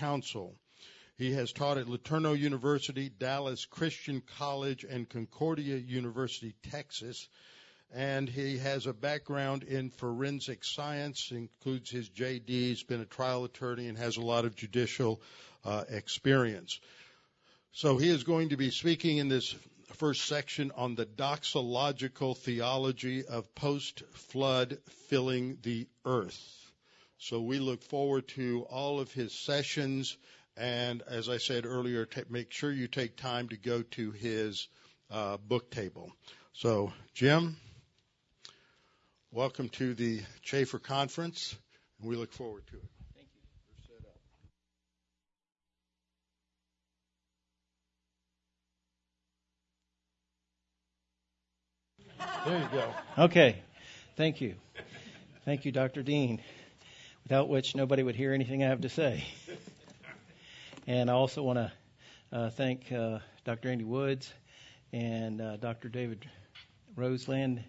Council. He has taught at LeTourneau University, Dallas Christian College, and Concordia University, Texas. And he has a background in forensic science, includes his JD. He's been a trial attorney and has a lot of judicial uh, experience. So he is going to be speaking in this first section on the doxological theology of post flood filling the earth. So we look forward to all of his sessions and as I said earlier, t- make sure you take time to go to his uh, book table. So, Jim, welcome to the Chafer Conference, and we look forward to it. Thank you. There you go. Okay. Thank you. Thank you, Dr. Dean, without which nobody would hear anything I have to say. And I also want to uh, thank uh, Dr. Andy Woods and uh, Dr. David Roseland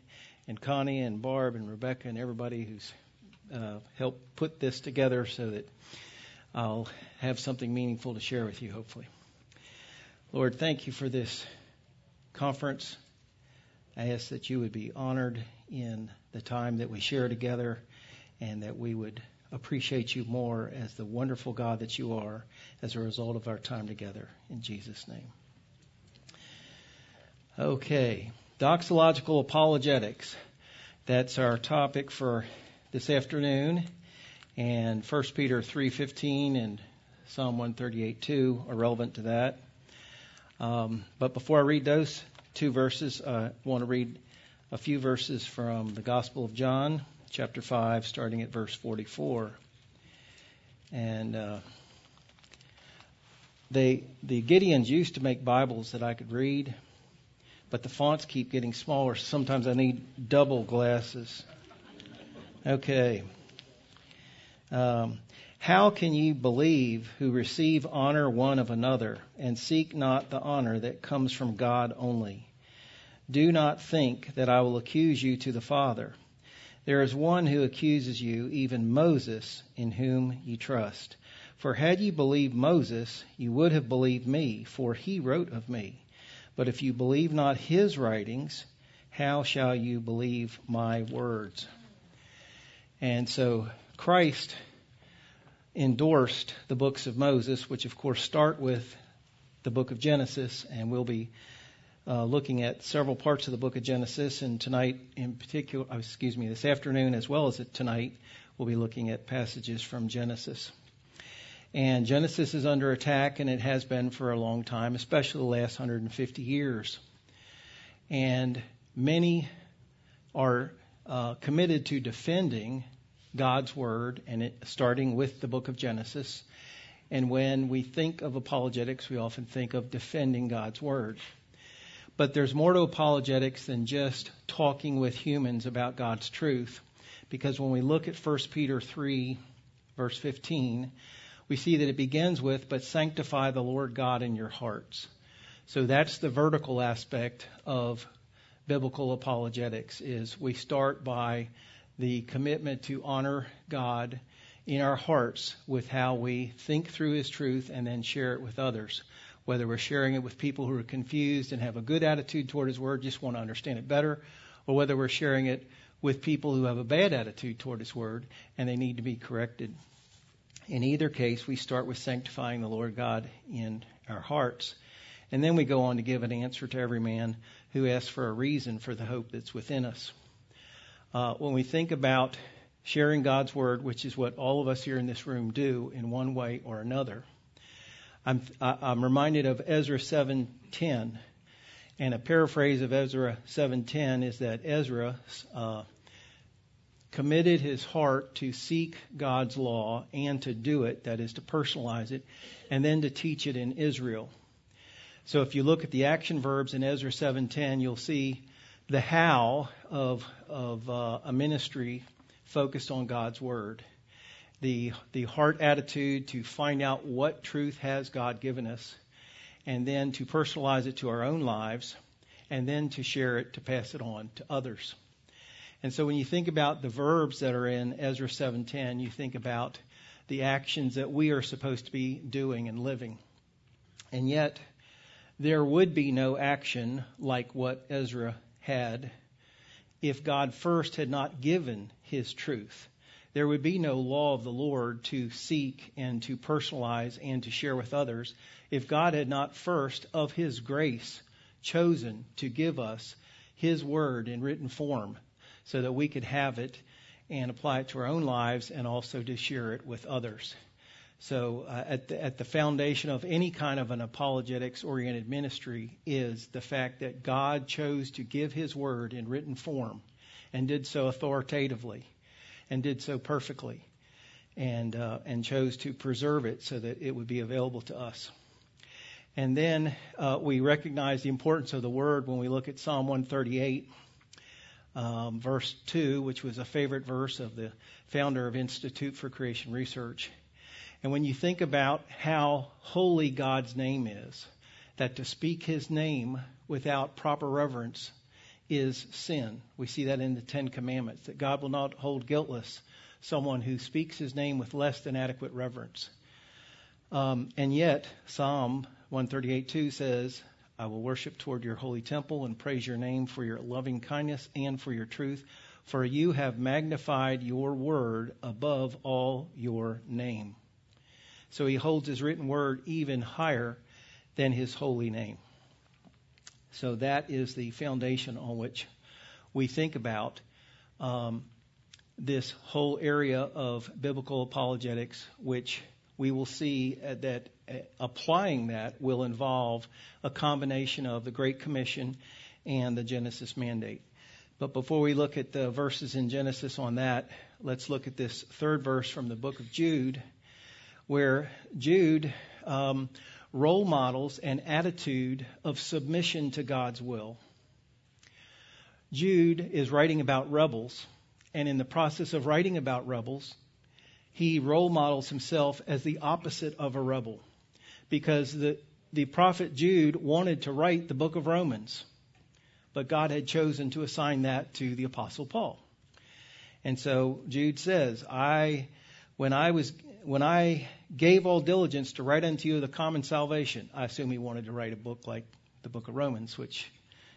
and Connie and Barb and Rebecca and everybody who's uh, helped put this together so that I'll have something meaningful to share with you, hopefully. Lord, thank you for this conference. I ask that you would be honored in the time that we share together and that we would appreciate you more as the wonderful God that you are as a result of our time together. In Jesus' name. Okay, doxological apologetics. That's our topic for this afternoon. And 1 Peter 3:15 and Psalm 138:2 are relevant to that. Um, but before I read those two verses, I want to read a few verses from the Gospel of John, chapter 5, starting at verse 44. And uh, they, the Gideons used to make Bibles that I could read, but the fonts keep getting smaller. Sometimes I need double glasses. Okay. Um, how can ye believe who receive honor one of another and seek not the honor that comes from God only? Do not think that I will accuse you to the Father. There is one who accuses you, even Moses, in whom you trust. For had you believed Moses, you would have believed me, for he wrote of me. But if you believe not his writings, how shall you believe my words? And so Christ endorsed the books of Moses, which of course start with the book of Genesis, and we'll be uh, looking at several parts of the book of Genesis, and tonight, in particular, uh, excuse me, this afternoon as well as tonight, we'll be looking at passages from Genesis. And Genesis is under attack, and it has been for a long time, especially the last 150 years. And many are uh, committed to defending God's word, and it, starting with the book of Genesis. And when we think of apologetics, we often think of defending God's word. But there's more to apologetics than just talking with humans about God's truth. Because when we look at 1 Peter 3, verse 15, we see that it begins with, but sanctify the Lord God in your hearts. So that's the vertical aspect of biblical apologetics is we start by the commitment to honor God in our hearts with how we think through his truth and then share it with others whether we're sharing it with people who are confused and have a good attitude toward His Word, just want to understand it better, or whether we're sharing it with people who have a bad attitude toward His Word and they need to be corrected. In either case, we start with sanctifying the Lord God in our hearts. And then we go on to give an answer to every man who asks for a reason for the hope that's within us. Uh, when we think about sharing God's Word, which is what all of us here in this room do in one way or another, I'm, I'm reminded of Ezra 7:10, and a paraphrase of Ezra 7:10 is that Ezra uh, committed his heart to seek God's law and to do it, that is to personalize it, and then to teach it in Israel. So if you look at the action verbs in Ezra 7:10, you'll see the how of of uh, a ministry focused on God's word the, the heart attitude to find out what truth has God given us, and then to personalize it to our own lives, and then to share it, to pass it on to others. And so when you think about the verbs that are in Ezra 7:10, you think about the actions that we are supposed to be doing and living. And yet, there would be no action like what Ezra had if God first had not given his truth. There would be no law of the Lord to seek and to personalize and to share with others if God had not first, of his grace, chosen to give us his word in written form so that we could have it and apply it to our own lives and also to share it with others. So, uh, at, the, at the foundation of any kind of an apologetics oriented ministry is the fact that God chose to give His word in written form and did so authoritatively and did so perfectly and, uh, and chose to preserve it so that it would be available to us. And then uh, we recognize the importance of the word when we look at Psalm 138, um, verse 2, which was a favorite verse of the founder of Institute for Creation Research. And when you think about how holy God's name is, that to speak his name without proper reverence is sin. We see that in the Ten Commandments, that God will not hold guiltless someone who speaks his name with less than adequate reverence. Um, and yet, Psalm 138:2 says, I will worship toward your holy temple and praise your name for your loving kindness and for your truth, for you have magnified your word above all your name. So he holds his written word even higher than his holy name. So that is the foundation on which we think about um, this whole area of biblical apologetics, which we will see that uh, applying that will involve a combination of the Great Commission and the Genesis mandate. But before we look at the verses in Genesis on that, let's look at this third verse from the book of Jude where Jude um, role models an attitude of submission to God's will. Jude is writing about rebels, and in the process of writing about rebels, he role models himself as the opposite of a rebel. Because the, the prophet Jude wanted to write the book of Romans, but God had chosen to assign that to the apostle Paul. And so Jude says, I, when I was when I gave all diligence to write unto you the common salvation, I assume he wanted to write a book like the book of Romans, which,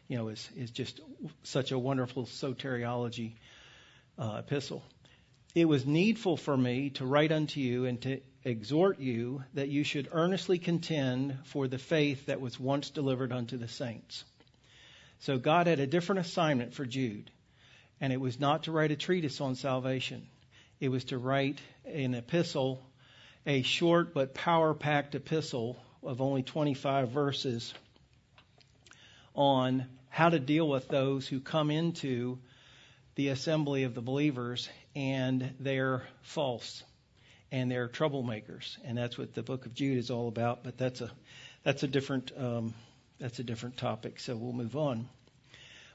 you know, is, is just such a wonderful soteriology uh, epistle. It was needful for me to write unto you and to exhort you that you should earnestly contend for the faith that was once delivered unto the saints. So God had a different assignment for Jude, and it was not to write a treatise on salvation. It was to write an epistle, a short but power packed epistle of only 25 verses on how to deal with those who come into the assembly of the believers and they're false and they're troublemakers. And that's what the book of Jude is all about, but that's a, that's a different, um, that's a different topic, so we'll move on.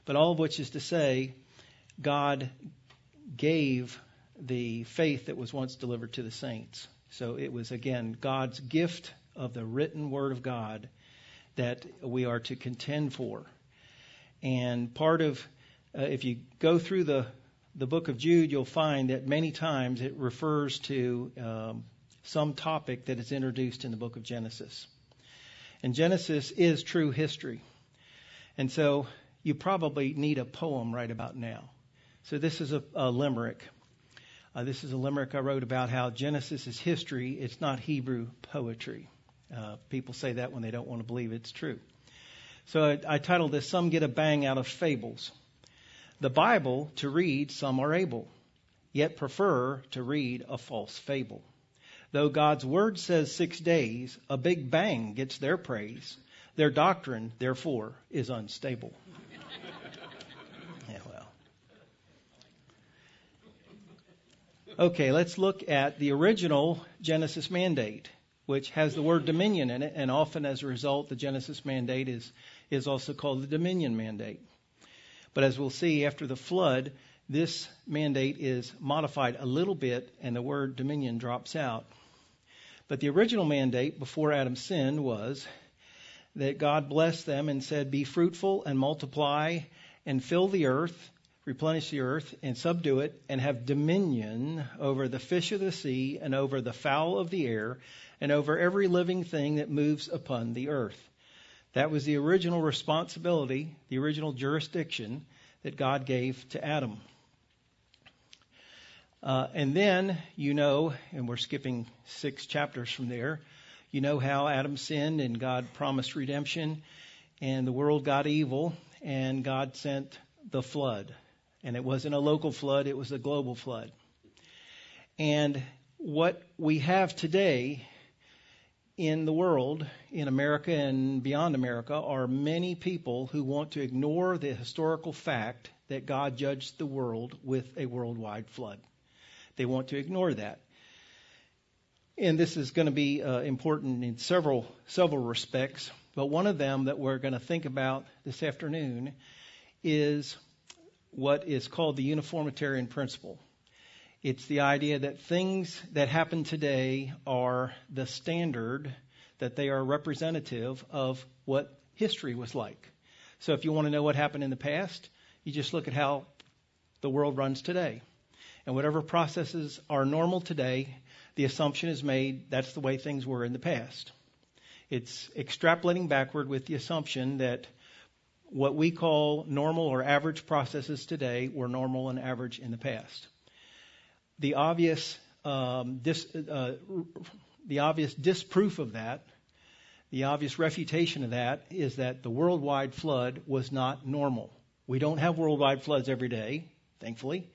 But all of which is to say, God gave the faith that was once delivered to the saints. So it was, again, God's gift of the written word of God that we are to contend for. And part of, uh, if you go through the, the book of Jude, you'll find that many times it refers to um, some topic that is introduced in the book of Genesis. And Genesis is true history. And so you probably need a poem right about now. So this is a, a limerick. Uh, this is a limerick I wrote about how Genesis is history, it's not Hebrew poetry. Uh, people say that when they don't want to believe it's true. So I, I titled this Some Get a Bang Out of Fables. The Bible to read, some are able, yet prefer to read a false fable. Though God's word says six days, a big bang gets their praise. Their doctrine, therefore, is unstable. Okay, let's look at the original Genesis mandate, which has the word dominion in it, and often as a result, the Genesis mandate is, is also called the dominion mandate. But as we'll see after the flood, this mandate is modified a little bit, and the word dominion drops out. But the original mandate before Adam sinned was that God blessed them and said, Be fruitful and multiply and fill the earth replenish the earth and subdue it, and have dominion over the fish of the sea, and over the fowl of the air, and over every living thing that moves upon the earth. That was the original responsibility, the original jurisdiction that God gave to Adam. Uh, and then, you know, and we're skipping six chapters from there, you know how Adam sinned and God promised redemption, and the world got evil, and God sent the flood. And it wasn't a local flood, it was a global flood. And what we have today in the world, in America and beyond America, are many people who want to ignore the historical fact that God judged the world with a worldwide flood. They want to ignore that. And this is going to be uh, important in several several respects, but one of them that we're going to think about this afternoon is what is called the uniformitarian principle. It's the idea that things that happen today are the standard, that they are representative of what history was like. So if you want to know what happened in the past, you just look at how the world runs today. And whatever processes are normal today, the assumption is made that's the way things were in the past. It's extrapolating backward with the assumption that what we call normal or average processes today were normal and average in the past the obvious um, dis, uh, the obvious disproof of that, the obvious refutation of that is that the worldwide flood was not normal. We don't have worldwide floods every day, thankfully,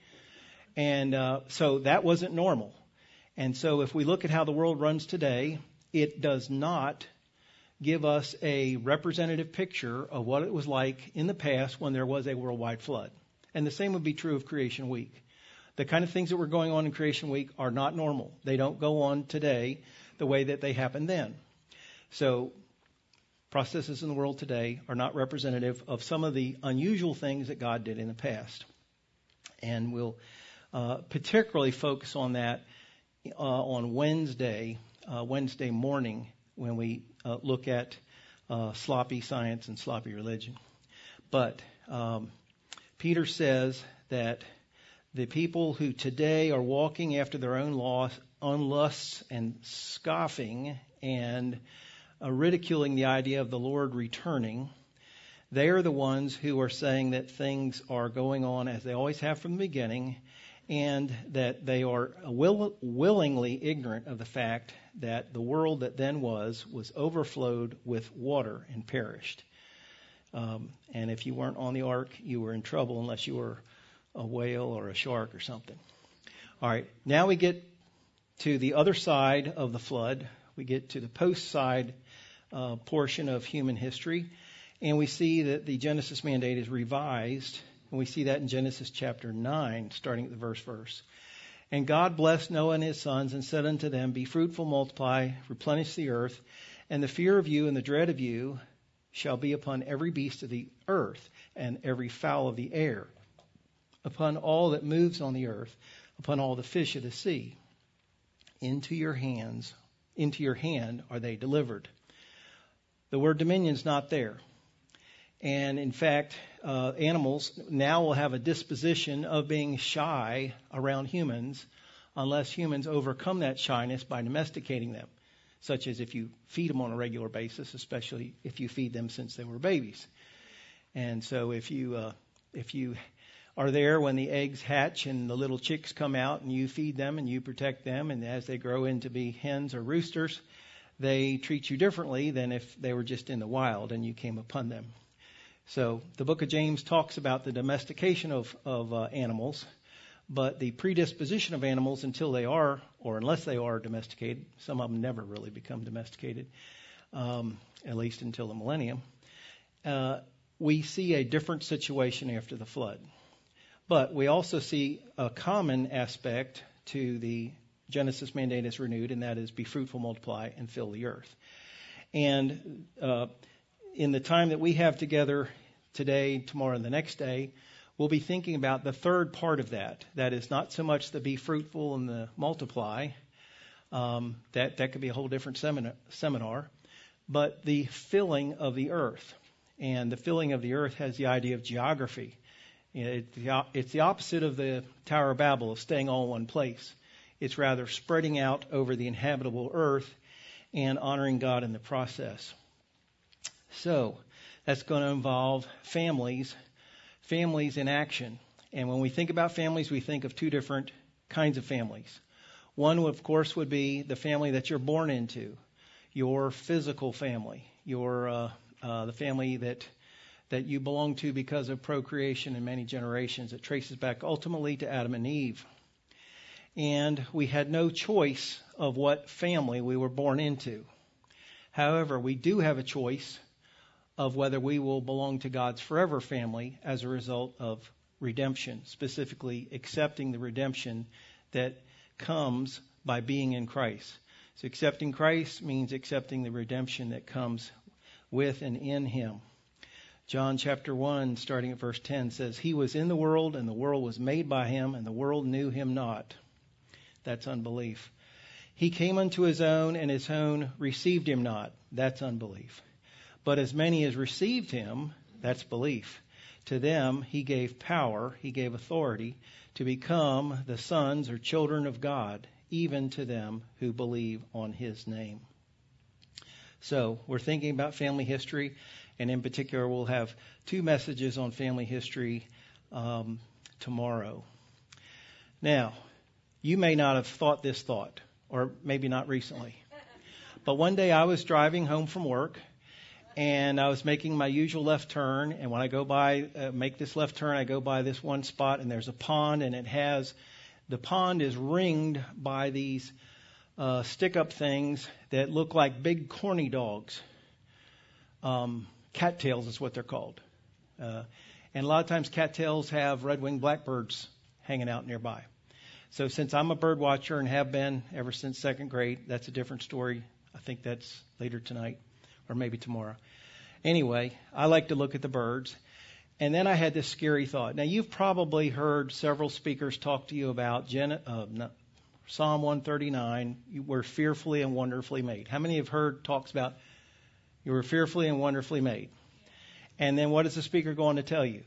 and uh, so that wasn't normal. And so, if we look at how the world runs today, it does not give us a representative picture of what it was like in the past when there was a worldwide flood. And the same would be true of Creation Week the kind of things that were going on in Creation Week are not normal. They don't go on today the way that they happened then. So, processes in the world today are not representative of some of the unusual things that God did in the past. And we'll uh, particularly focus on that uh, on Wednesday, uh, Wednesday morning, when we uh, look at uh, sloppy science and sloppy religion. But um, Peter says that the people who today are walking after their own lusts and scoffing and uh, ridiculing the idea of the Lord returning, they are the ones who are saying that things are going on as they always have from the beginning, and that they are will, willingly ignorant of the fact that the world that then was was overflowed with water and perished. Um, and if you weren't on the ark, you were in trouble unless you were a whale or a shark or something. All right, now we get to the other side of the flood. We get to the post side uh, portion of human history, and we see that the Genesis mandate is revised, and we see that in Genesis chapter 9, starting at the verse verse. And God blessed Noah and his sons and said unto them, Be fruitful, multiply, replenish the earth, and the fear of you and the dread of you shall be upon every beast of the earth and every fowl of the air upon all that moves on the earth, upon all the fish of the sea. Into your hands, into your hand are they delivered. The word dominion is not there. And in fact, uh, animals now will have a disposition of being shy around humans unless humans overcome that shyness by domesticating them, such as if you feed them on a regular basis, especially if you feed them since they were babies. And so if you uh, if you are there when the eggs hatch and the little chicks come out and you feed them and you protect them. And as they grow into be hens or roosters, they treat you differently than if they were just in the wild and you came upon them. So the book of James talks about the domestication of, of uh, animals, but the predisposition of animals until they are, or unless they are domesticated, some of them never really become domesticated, um, at least until the millennium, uh, we see a different situation after the flood. But we also see a common aspect to the Genesis mandate as renewed, and that is be fruitful, multiply, and fill the earth. And uh, in the time that we have together today, tomorrow, and the next day, we'll be thinking about the third part of that. That is not so much the be fruitful and the multiply. Um, that that could be a whole different seminar, seminar, but the filling of the earth. And the filling of the earth has the idea of geography the, it's the opposite of the Tower of Babel of staying all in one place. It's rather spreading out over the inhabitable earth and honoring God in the process. So that's going to involve families, families in action. And when we think about families, we think of two different kinds of families. One, of course, would be the family that you're born into, your physical family, your uh, uh, the family that that you belong to because of procreation and many generations. It traces back ultimately to Adam and Eve. And we had no choice of what family we were born into. However, we do have a choice of whether we will belong to God's forever family as a result of redemption, specifically accepting the redemption that comes by being in Christ. So accepting Christ means accepting the redemption that comes with and in him. John chapter 1, starting at verse 10, says, He was in the world, and the world was made by him, and the world knew him not. That's unbelief. He came unto his own, and his own received him not. That's unbelief. But as many as received him, that's belief. To them he gave power, he gave authority to become the sons or children of God, even to them who believe on his name. So, we're thinking about family history, and in particular, we'll have two messages on family history um, tomorrow. Now, you may not have thought this thought, or maybe not recently. But one day I was driving home from work and I was making my usual left turn. And when I go by, uh, make this left turn, I go by this one spot, and there's a pond, and it has the pond is ringed by these uh, stick-up things that look like big corny dogs. Um, cattails is what they're called. Uh, and a lot of times cattails have red-winged blackbirds hanging out nearby. So since I'm a bird watcher and have been ever since second grade, that's a different story. I think that's later tonight or maybe tomorrow. Anyway, I like to look at the birds. And then I had this scary thought. Now, you've probably heard several speakers talk to you about Gen- uh, no, Psalm 139. You were fearfully and wonderfully made. How many have heard talks about you were fearfully and wonderfully made? And then what is the speaker going to tell you?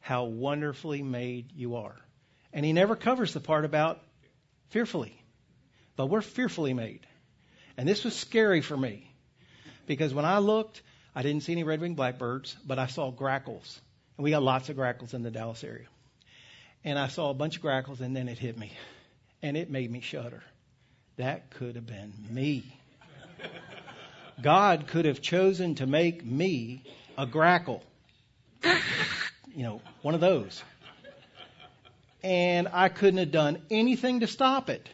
How wonderfully made you are. And he never covers the part about fearfully. But we're fearfully made. And this was scary for me because when I looked, I didn't see any red winged blackbirds, but I saw grackles. And we got lots of grackles in the Dallas area. And I saw a bunch of grackles, and then it hit me. And it made me shudder. That could have been me. God could have chosen to make me a grackle. You know, one of those. And I couldn't have done anything to stop it.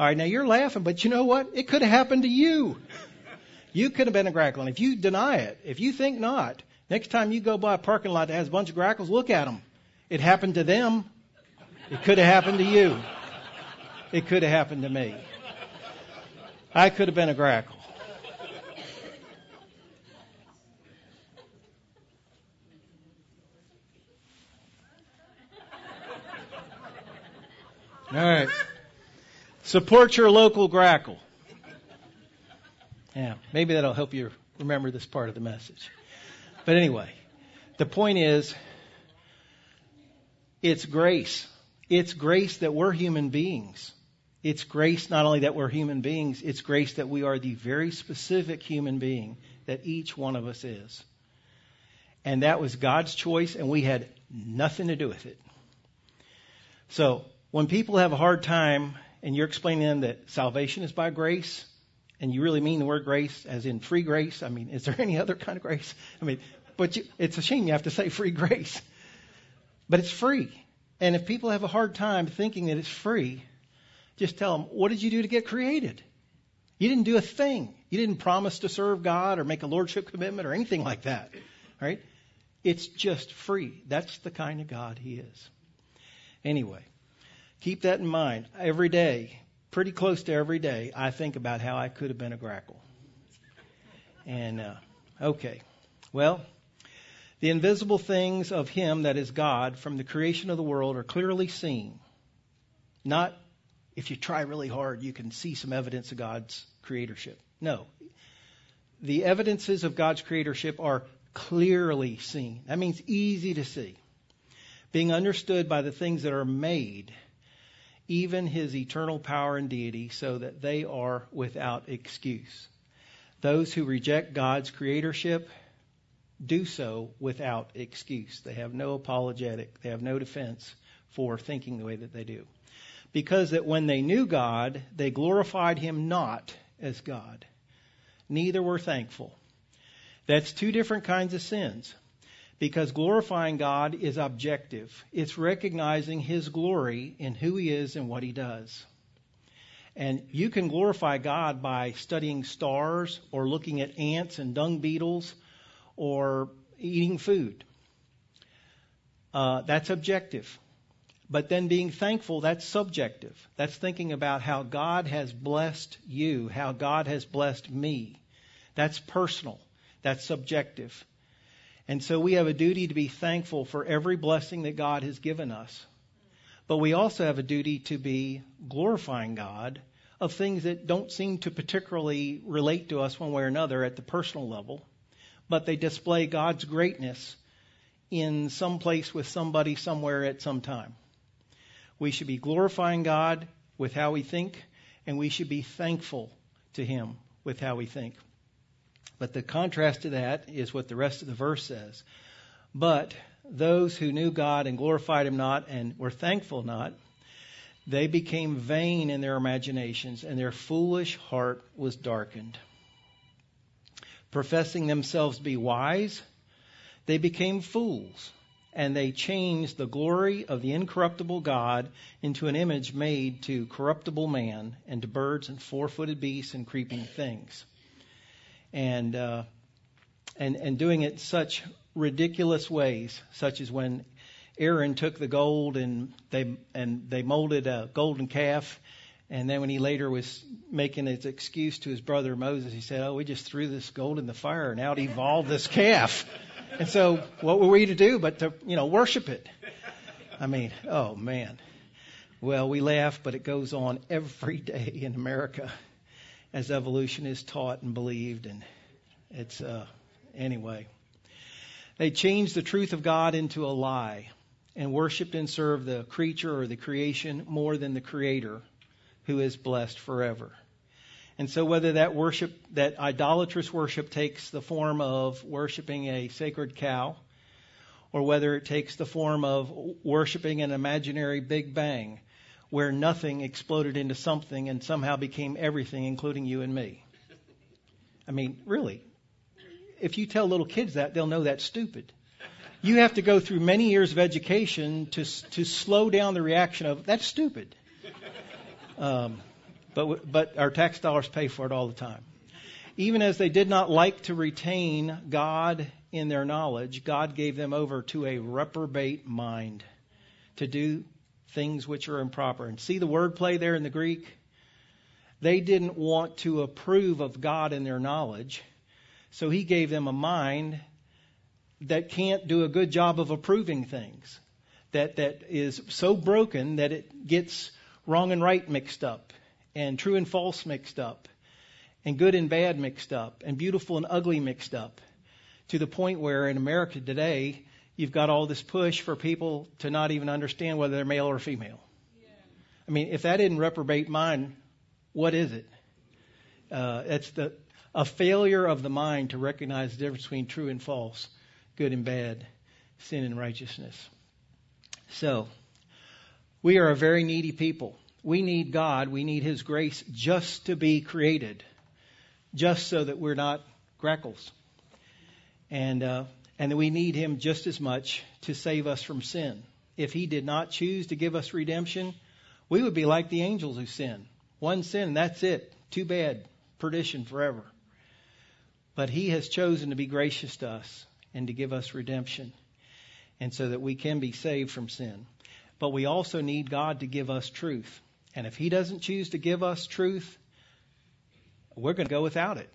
All right, now you're laughing, but you know what? It could have happened to you. You could have been a grackle. And if you deny it, if you think not, next time you go by a parking lot that has a bunch of grackles, look at them. It happened to them. It could have happened to you. It could have happened to me. I could have been a grackle. All right. Support your local grackle. Maybe that'll help you remember this part of the message. But anyway, the point is, it's grace. It's grace that we're human beings. It's grace not only that we're human beings, it's grace that we are the very specific human being that each one of us is. And that was God's choice, and we had nothing to do with it. So, when people have a hard time and you're explaining to them that salvation is by grace, and you really mean the word grace as in free grace, I mean, is there any other kind of grace? I mean, but you, it's a shame you have to say free grace. But it's free. And if people have a hard time thinking that it's free, just tell them, what did you do to get created? You didn't do a thing. You didn't promise to serve God or make a lordship commitment or anything like that. Right? It's just free. That's the kind of God He is. Anyway, keep that in mind every day pretty close to every day, I think about how I could have been a grackle. And, uh, okay. Well, the invisible things of Him that is God from the creation of the world are clearly seen. Not if you try really hard, you can see some evidence of God's creatorship. No. The evidences of God's creatorship are clearly seen. That means easy to see. being understood by the things that are made, even his eternal power and deity, so that they are without excuse. Those who reject God's creatorship do so without excuse. They have no apologetic, they have no defense for thinking the way that they do. Because that when they knew God, they glorified him not as God, neither were thankful. That's two different kinds of sins. Because glorifying God is objective. It's recognizing His glory in who He is and what He does. And you can glorify God by studying stars or looking at ants and dung beetles or eating food. Uh, that's objective. But then being thankful, that's subjective. That's thinking about how God has blessed you, how God has blessed me. That's personal. That's subjective. And so we have a duty to be thankful for every blessing that God has given us. But we also have a duty to be glorifying God of things that don't seem to particularly relate to us one way or another at the personal level, but they display God's greatness in some place with somebody somewhere at some time. We should be glorifying God with how we think, and we should be thankful to Him with how we think. But the contrast to that is what the rest of the verse says. But those who knew God and glorified Him not and were thankful not, they became vain in their imaginations, and their foolish heart was darkened. Professing themselves to be wise, they became fools, and they changed the glory of the incorruptible God into an image made to corruptible man, and to birds and four footed beasts and creeping things and uh, and and doing it such ridiculous ways, such as when Aaron took the gold and they and they molded a golden calf, and then when he later was making his excuse to his brother Moses, he said, "Oh, we just threw this gold in the fire and out evolved this calf." And so, what were we to do but to you know worship it? I mean, oh man. Well, we laugh, but it goes on every day in America as evolution is taught and believed. And it's, uh, anyway. They changed the truth of God into a lie and worshiped and served the creature or the creation more than the creator who is blessed forever. And so whether that worship, that idolatrous worship takes the form of worshiping a sacred cow, or whether it takes the form of worshiping an imaginary Big Bang, where nothing exploded into something and somehow became everything, including you and me. I mean, really, if you tell little kids that, they'll know that's stupid. You have to go through many years of education to to slow down the reaction of that's stupid. Um, but but our tax dollars pay for it all the time. Even as they did not like to retain God in their knowledge, God gave them over to a reprobate mind to do things which are improper. And see the wordplay there in the Greek? They didn't want to approve of God in their knowledge, so he gave them a mind that can't do a good job of approving things, that, that is so broken that it gets wrong and right mixed up, and true and false mixed up, and good and bad mixed up, and beautiful and ugly mixed up, to the point where in America today, you've got all this push for people to not even understand whether they're male or female. Yeah. I mean, if that didn't reprobate mind, what is it? Uh, it's the a failure of the mind to recognize the difference between true and false, good and bad, sin and righteousness. So, we are a very needy people. We need God. We need His grace just to be created, just so that we're not grackles. And uh, and that we need Him just as much to save us from sin. If He did not choose to give us redemption, we would be like the angels who sin. One sin, that's it. Too bad. Perdition forever. But He has chosen to be gracious to us and to give us redemption, and so that we can be saved from sin. But we also need God to give us truth. And if He doesn't choose to give us truth, we're going to go without it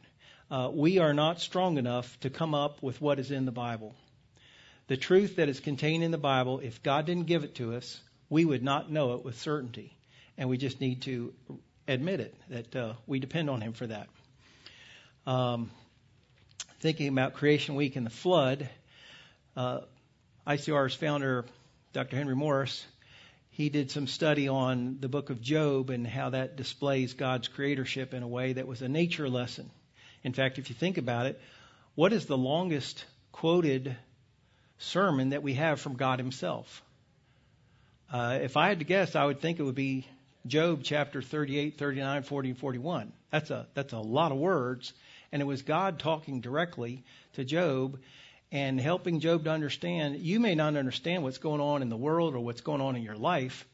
uh, we are not strong enough to come up with what is in the Bible. The truth that is contained in the Bible, if God didn't give it to us, we would not know it with certainty. And we just need to admit it, that uh, we depend on Him for that. Um, thinking about Creation Week and the flood, uh, ICR's founder, Dr. Henry Morris, he did some study on the book of Job and how that displays God's creatorship in a way that was a nature lesson. In fact, if you think about it, what is the longest quoted sermon that we have from God Himself? Uh, if I had to guess, I would think it would be Job chapter 38, 39, 40, and 41. That's a, that's a lot of words. And it was God talking directly to Job and helping Job to understand you may not understand what's going on in the world or what's going on in your life,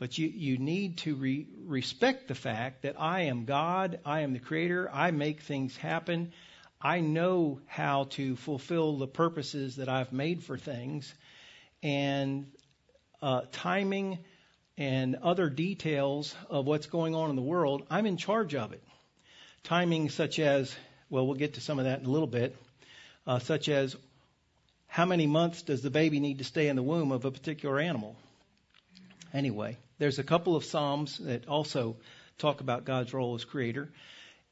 but you, you need to re- respect the fact that I am God, I am the creator, I make things happen. I know how to fulfill the purposes that I've made for things. And uh, timing and other details of what's going on in the world, I'm in charge of it. Timing, such as, well, we'll get to some of that in a little bit, uh, such as how many months does the baby need to stay in the womb of a particular animal? Anyway, there's a couple of Psalms that also talk about God's role as creator.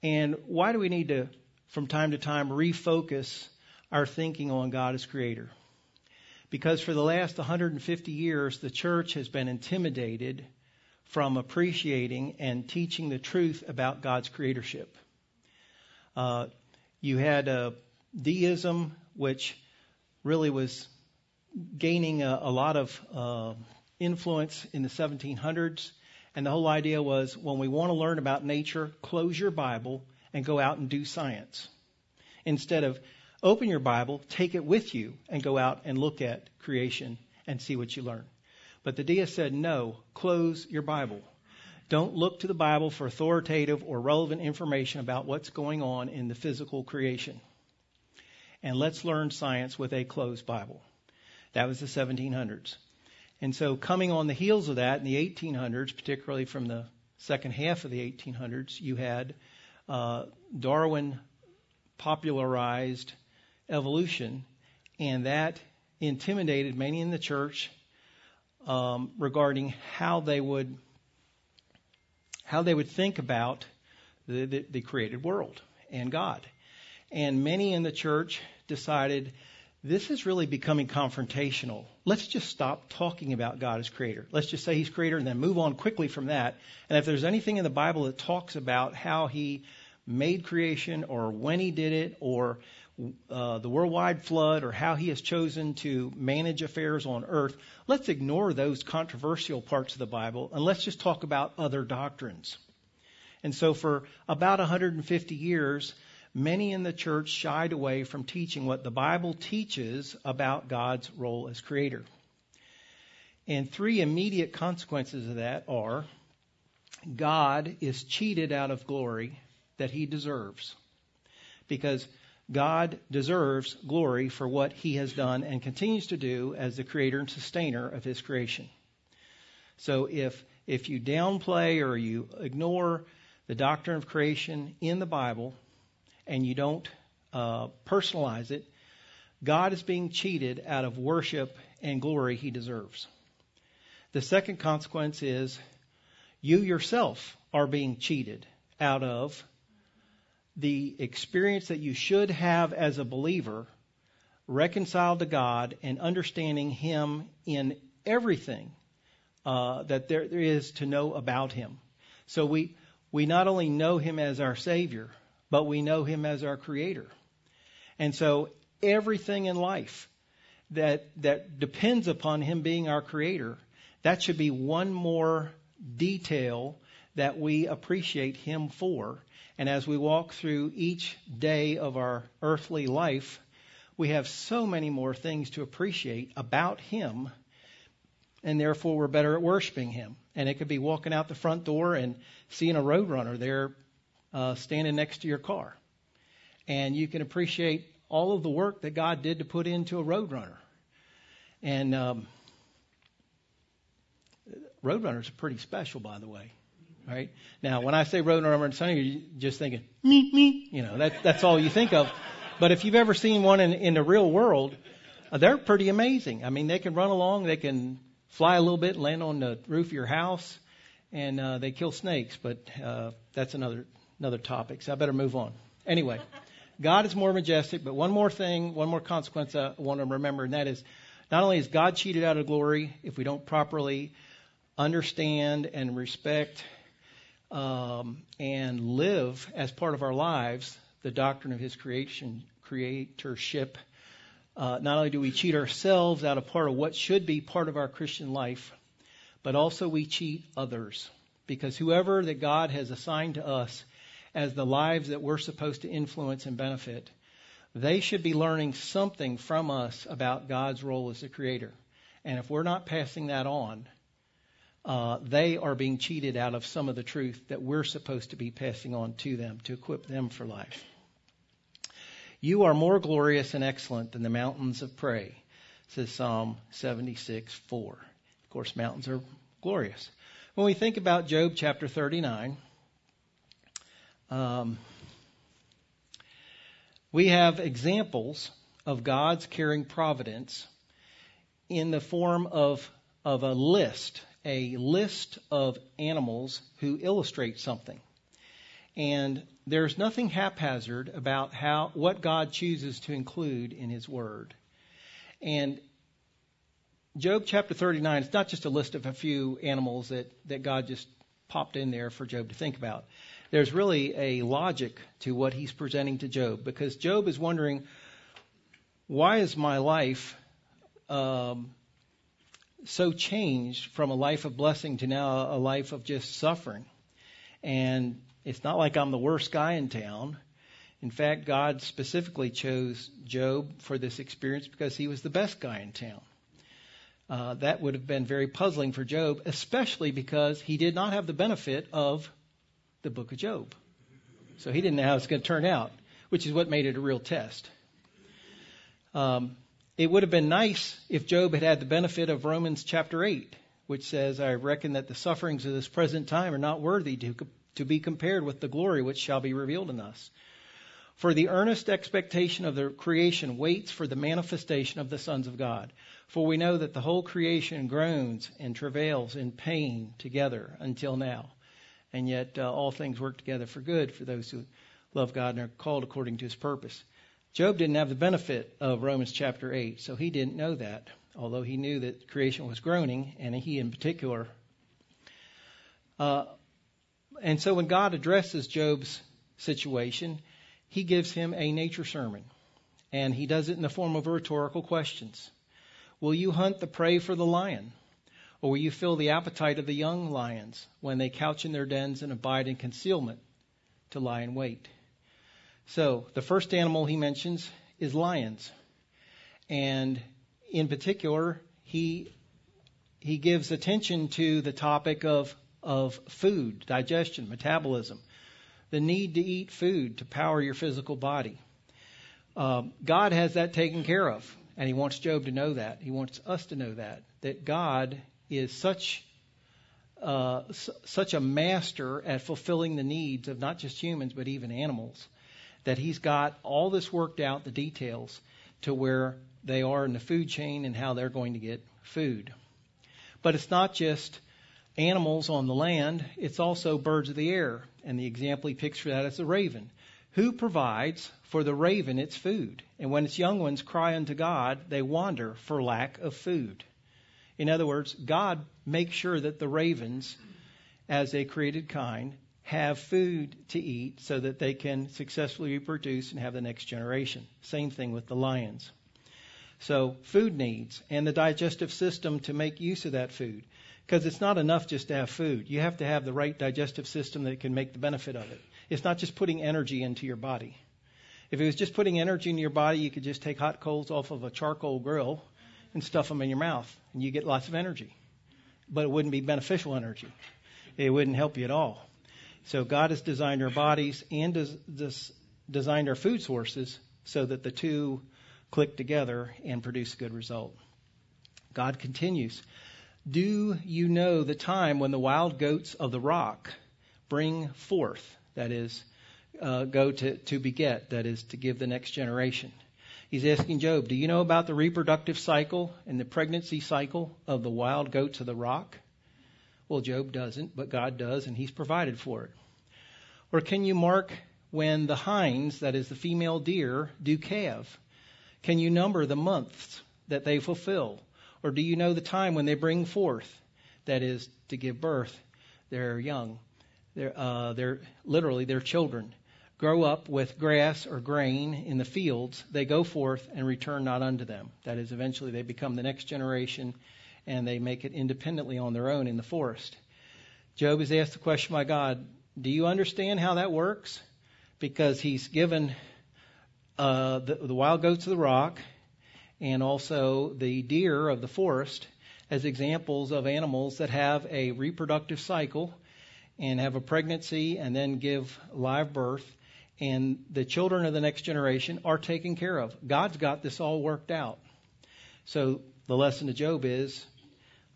And why do we need to, from time to time, refocus our thinking on God as creator? Because for the last 150 years, the church has been intimidated from appreciating and teaching the truth about God's creatorship. Uh, you had a deism, which really was gaining a, a lot of uh, influence in the 1700s. And the whole idea was when we want to learn about nature, close your Bible and go out and do science. Instead of Open your Bible, take it with you, and go out and look at creation and see what you learn. But the deist said, no, close your Bible. Don't look to the Bible for authoritative or relevant information about what's going on in the physical creation. And let's learn science with a closed Bible. That was the 1700s. And so, coming on the heels of that in the 1800s, particularly from the second half of the 1800s, you had uh, Darwin popularized evolution, and that intimidated many in the church um, regarding how they would how they would think about the, the, the created world and God. And many in the church decided this is really becoming confrontational. Let's just stop talking about God as creator. Let's just say he's creator and then move on quickly from that. And if there's anything in the Bible that talks about how he made creation or when he did it or uh, the worldwide flood or how he has chosen to manage affairs on earth, let's ignore those controversial parts of the Bible and let's just talk about other doctrines. And so, for about 150 years, many in the church shied away from teaching what the Bible teaches about God's role as creator. And three immediate consequences of that are God is cheated out of glory that he deserves. Because God deserves glory for what he has done and continues to do as the creator and sustainer of his creation. So if if you downplay or you ignore the doctrine of creation in the Bible and you don't uh, personalize it, God is being cheated out of worship and glory he deserves. The second consequence is you yourself are being cheated out of the experience that you should have as a believer, reconciled to God and understanding Him in everything uh, that there, there is to know about Him. So we we not only know Him as our Savior, but we know Him as our Creator. And so everything in life that that depends upon Him being our Creator, that should be one more detail that we appreciate Him for and as we walk through each day of our earthly life, we have so many more things to appreciate about Him, and therefore we're better at worshiping Him. And it could be walking out the front door and seeing a roadrunner there uh, standing next to your car. And you can appreciate all of the work that God did to put into a roadrunner. And um, roadrunners are pretty special, by the way right? Now, when I say roadrunner and Sunny, you're just thinking, me, me, you know, that, that's all you think of. But if you've ever seen one in, in the real world, uh, they're pretty amazing. I mean, they can run along, they can fly a little bit, land on the roof of your house, and uh, they kill snakes. But uh, that's another another topic. So I better move on. Anyway, God is more majestic. But one more thing, one more consequence I want to remember, and that is, Not only is God cheated out of glory if we don't properly understand and respect um, and live as part of our lives the doctrine of His creation, creatorship. Uh, not only do we cheat ourselves out of part of what should be part of our Christian life, but also we cheat others. Because whoever that God has assigned to us as the lives that we're supposed to influence and benefit, they should be learning something from us about God's role as the creator. And if we're not passing that on, uh, they are being cheated out of some of the truth that we're supposed to be passing on to them to equip them for life. You are more glorious and excellent than the mountains of prey, says Psalm 76 4. Of course, mountains are glorious. When we think about Job chapter 39, um, we have examples of God's caring providence in the form of, of a list, a list of animals who illustrate something. And there's nothing haphazard about how what God chooses to include in his word. And Job chapter 39 is not just a list of a few animals that, that God just popped in there for Job to think about there's really a logic to what he's presenting to Job because Job is wondering, why is my life um, so changed from a life of blessing to now a life of just suffering? And it's not like I'm the worst guy in town. In fact, God specifically chose Job for this experience because he was the best guy in town. Uh, that would have been very puzzling for Job, especially because he did not have the benefit of the book of Job. So he didn't know how it's going to turn out, which is what made it a real test. Um, it would have been nice if Job had had the benefit of Romans chapter 8, which says, I reckon that the sufferings of this present time are not worthy to, to be compared with the glory which shall be revealed in us. For the earnest expectation of the creation waits for the manifestation of the sons of God. For we know that the whole creation groans and travails in pain together until now and yet uh, all things work together for good for those who love God and are called according to his purpose. Job didn't have the benefit of Romans chapter 8, so he didn't know that, although he knew that creation was groaning, and he in particular. Uh, and so when God addresses Job's situation, he gives him a nature sermon, and he does it in the form of rhetorical questions. Will you hunt the prey for the lion? Or will you fill the appetite of the young lions when they couch in their dens and abide in concealment to lie in wait? So, the first animal he mentions is lions. And in particular, he, he gives attention to the topic of, of food, digestion, metabolism, the need to eat food to power your physical body. Um, God has that taken care of, and He wants Job to know that. He wants us to know that, that God is such uh, such a master at fulfilling the needs of not just humans but even animals that he's got all this worked out, the details, to where they are in the food chain and how they're going to get food. But it's not just animals on the land, it's also birds of the air. And the example he picks for that is the raven. Who provides for the raven its food? And when its young ones cry unto God, they wander for lack of food. In other words, God makes sure that the ravens, as a created kind, have food to eat so that they can successfully reproduce and have the next generation. Same thing with the lions. So, food needs and the digestive system to make use of that food. Because it's not enough just to have food. You have to have the right digestive system that can make the benefit of it. It's not just putting energy into your body. If it was just putting energy into your body, you could just take hot coals off of a charcoal grill and stuff them in your mouth, and you get lots of energy. But it wouldn't be beneficial energy. It wouldn't help you at all. So God has designed our bodies and des- designed our food sources so that the two click together and produce a good result. God continues. Do you know the time when the wild goats of the rock bring forth, that is, uh, go to, to beget, that is, to give the next generation? He's asking Job, Do you know about the reproductive cycle and the pregnancy cycle of the wild goats of the rock? Well, Job doesn't, but God does, and he's provided for it. Or can you mark when the hinds, that is the female deer, do calve? Can you number the months that they fulfill? Or do you know the time when they bring forth? That is, to give birth. They're young. They're, uh, they're literally, they're children. Grow up with grass or grain in the fields. They go forth and return not unto them. That is, eventually they become the next generation and they make it independently on their own in the forest. Job is asked the question by God, Do you understand how that works? Because he's given uh, the, the wild goats of the rock and also the deer of the forest as examples of animals that have a reproductive cycle and have a pregnancy and then give live birth. And the children of the next generation are taken care of. God's got this all worked out. So the lesson to Job is,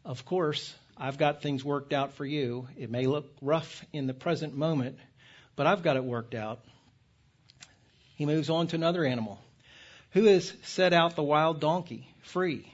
of course, I've got things worked out for you. It may look rough in the present moment, but I've got it worked out. He moves on to another animal. Who has set out the wild donkey free?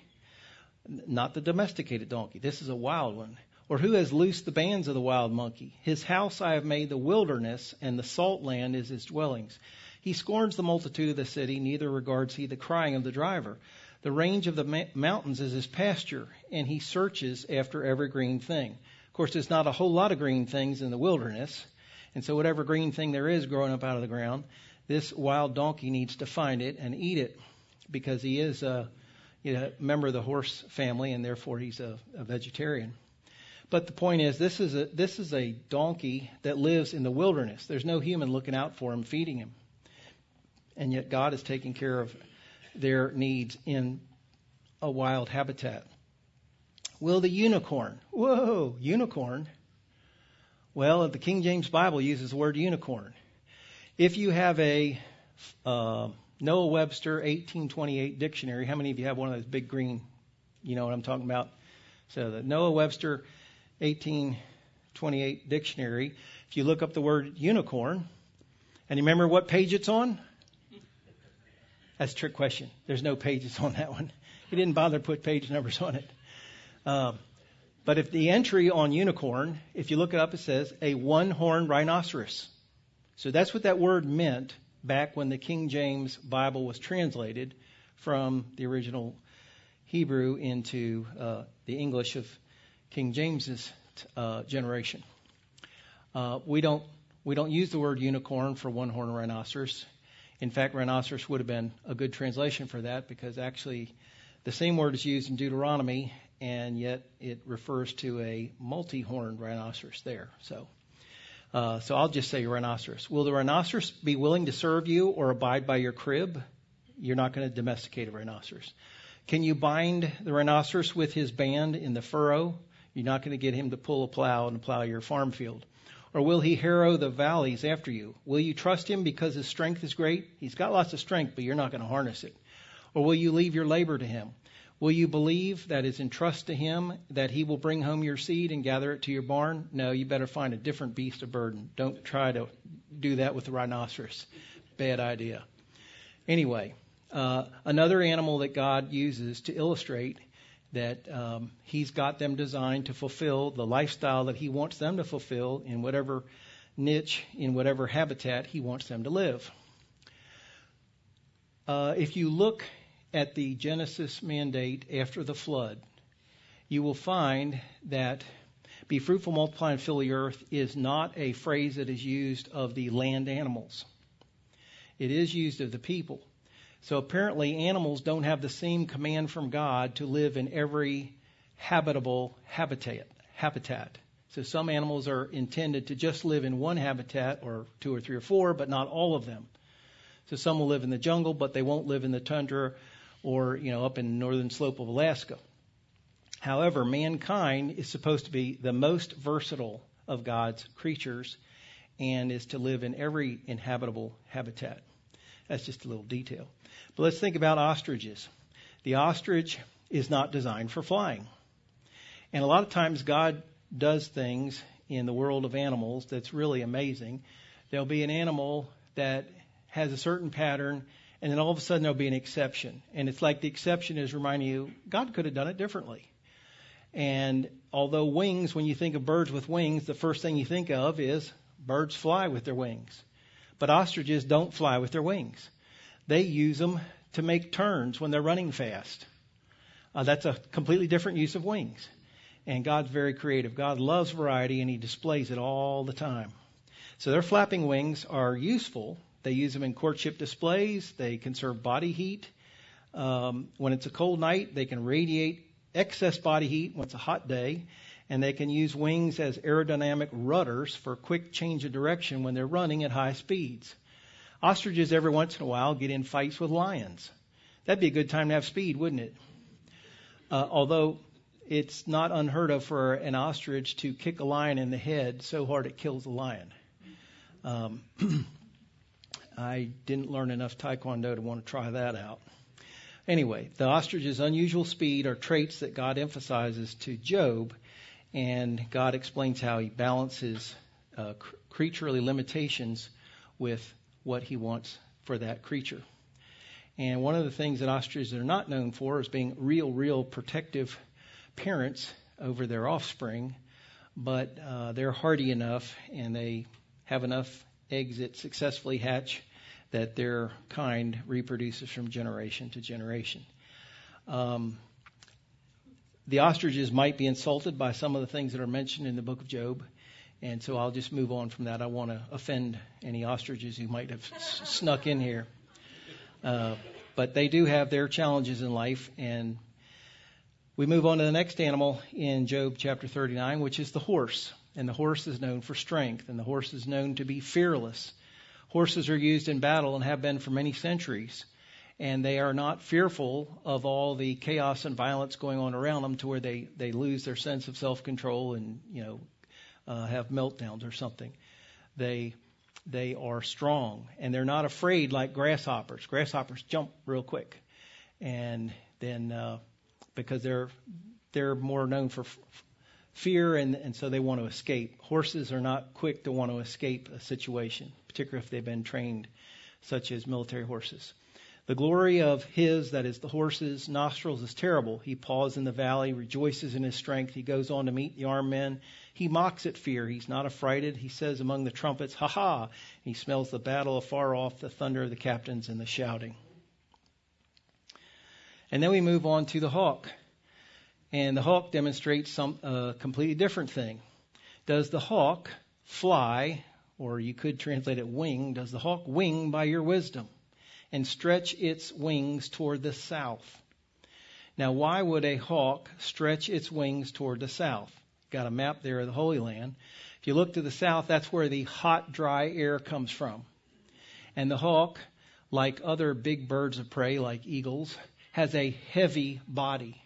Not the domesticated donkey. This is a wild one. Or who has loosed the bands of the wild monkey? His house I have made the wilderness, and the salt land is his dwellings. He scorns the multitude of the city, neither regards he the crying of the driver. The range of the ma- mountains is his pasture, and he searches after every green thing. Of course, there's not a whole lot of green things in the wilderness, and so whatever green thing there is growing up out of the ground, this wild donkey needs to find it and eat it because he is a, you know, member of the horse family, and therefore he's a, a vegetarian. But the point is, this is a this is a donkey that lives in the wilderness. There's no human looking out for him, feeding him, and yet God is taking care of their needs in a wild habitat. Will the unicorn? Whoa, unicorn. Well, the King James Bible uses the word unicorn. If you have a uh, Noah Webster 1828 dictionary, how many of you have one of those big green? You know what I'm talking about? So the Noah Webster 1828 dictionary. If you look up the word unicorn, and you remember what page it's on? That's a trick question. There's no pages on that one. He didn't bother to put page numbers on it. Um, but if the entry on unicorn, if you look it up, it says a one-horned rhinoceros. So that's what that word meant back when the King James Bible was translated from the original Hebrew into uh, the English of King James's uh, generation. Uh, we don't we don't use the word unicorn for one-horned rhinoceros. In fact, rhinoceros would have been a good translation for that because actually the same word is used in Deuteronomy, and yet it refers to a multi-horned rhinoceros there. So, uh, so I'll just say rhinoceros. Will the rhinoceros be willing to serve you or abide by your crib? You're not going to domesticate a rhinoceros. Can you bind the rhinoceros with his band in the furrow? You're not going to get him to pull a plow and plow your farm field. Or will he harrow the valleys after you? Will you trust him because his strength is great? He's got lots of strength, but you're not going to harness it. Or will you leave your labor to him? Will you believe that is in trust to him that he will bring home your seed and gather it to your barn? No, you better find a different beast of burden. Don't try to do that with the rhinoceros. Bad idea. Anyway, uh, another animal that God uses to illustrate that um, He's got them designed to fulfill the lifestyle that He wants them to fulfill in whatever niche, in whatever habitat He wants them to live. Uh, if you look at the Genesis mandate after the flood, you will find that be fruitful, multiply, and fill the earth is not a phrase that is used of the land animals. It is used of the people. So apparently, animals don't have the same command from God to live in every habitable habitat. Habitat. So some animals are intended to just live in one habitat, or two or three or four, but not all of them. So some will live in the jungle, but they won't live in the tundra, or you know, up in the northern slope of Alaska. However, mankind is supposed to be the most versatile of God's creatures, and is to live in every inhabitable habitat. That's just a little detail. But let's think about ostriches. The ostrich is not designed for flying. And a lot of times God does things in the world of animals that's really amazing. There'll be an animal that has a certain pattern, and then all of a sudden there'll be an exception. And it's like the exception is reminding you, God could have done it differently. And although wings, when you think of birds with wings, the first thing you think of is birds fly with their wings. But ostriches don't fly with their wings. They use them to make turns when they're running fast. Uh, that's a completely different use of wings. And God's very creative. God loves variety and He displays it all the time. So their flapping wings are useful. They use them in courtship displays. They conserve body heat. Um, when it's a cold night, they can radiate excess body heat when it's a hot day. And they can use wings as aerodynamic rudders for quick change of direction when they're running at high speeds. Ostriches every once in a while get in fights with lions. That'd be a good time to have speed, wouldn't it? Uh, although it's not unheard of for an ostrich to kick a lion in the head so hard it kills the lion. Um, I didn't learn enough Taekwondo to want to try that out. Anyway, the ostrich's unusual speed are traits that God emphasizes to Job, and God explains how he balances uh, creaturely limitations with what he wants for that creature. And one of the things that ostriches are not known for is being real, real protective parents over their offspring, but uh, they're hardy enough and they have enough eggs that successfully hatch that their kind reproduces from generation to generation. Um, the ostriches might be insulted by some of the things that are mentioned in the book of Job. And so I'll just move on from that. I want to offend any ostriches who might have s- snuck in here. Uh, but they do have their challenges in life. And we move on to the next animal in Job chapter 39, which is the horse. And the horse is known for strength, and the horse is known to be fearless. Horses are used in battle and have been for many centuries. And they are not fearful of all the chaos and violence going on around them to where they, they lose their sense of self control and, you know, uh, have meltdowns or something. They they are strong and they're not afraid like grasshoppers. Grasshoppers jump real quick, and then uh, because they're they're more known for f- fear and and so they want to escape. Horses are not quick to want to escape a situation, particularly if they've been trained, such as military horses. The glory of his, that is the horse's nostrils, is terrible. He paws in the valley, rejoices in his strength. He goes on to meet the armed men. He mocks at fear. He's not affrighted. He says among the trumpets, Ha ha! He smells the battle afar off, the thunder of the captains and the shouting. And then we move on to the hawk. And the hawk demonstrates some uh, completely different thing. Does the hawk fly, or you could translate it wing, does the hawk wing by your wisdom? And stretch its wings toward the south. Now, why would a hawk stretch its wings toward the south? Got a map there of the Holy Land. If you look to the south, that's where the hot, dry air comes from. And the hawk, like other big birds of prey, like eagles, has a heavy body.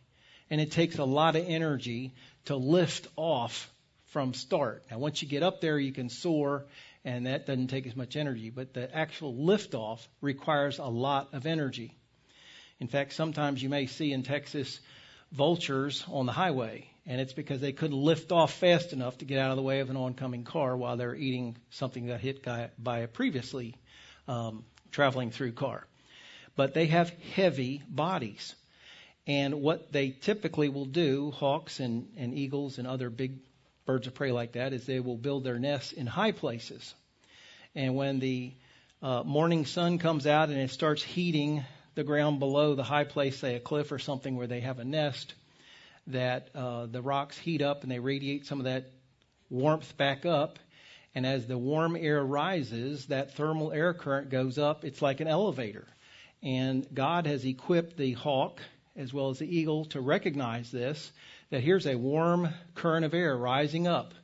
And it takes a lot of energy to lift off from start. Now, once you get up there, you can soar and that doesn't take as much energy. But the actual liftoff requires a lot of energy. In fact, sometimes you may see in Texas vultures on the highway, and it's because they couldn't lift off fast enough to get out of the way of an oncoming car while they're eating something that hit by a previously um, traveling through car. But they have heavy bodies. And what they typically will do, hawks and, and eagles and other big birds of prey like that is they will build their nests in high places. And when the uh, morning sun comes out and it starts heating the ground below the high place, say a cliff or something where they have a nest, that uh, the rocks heat up and they radiate some of that warmth back up. And as the warm air rises, that thermal air current goes up. It's like an elevator. And God has equipped the hawk as well as the eagle to recognize this that here's a warm current of air rising up.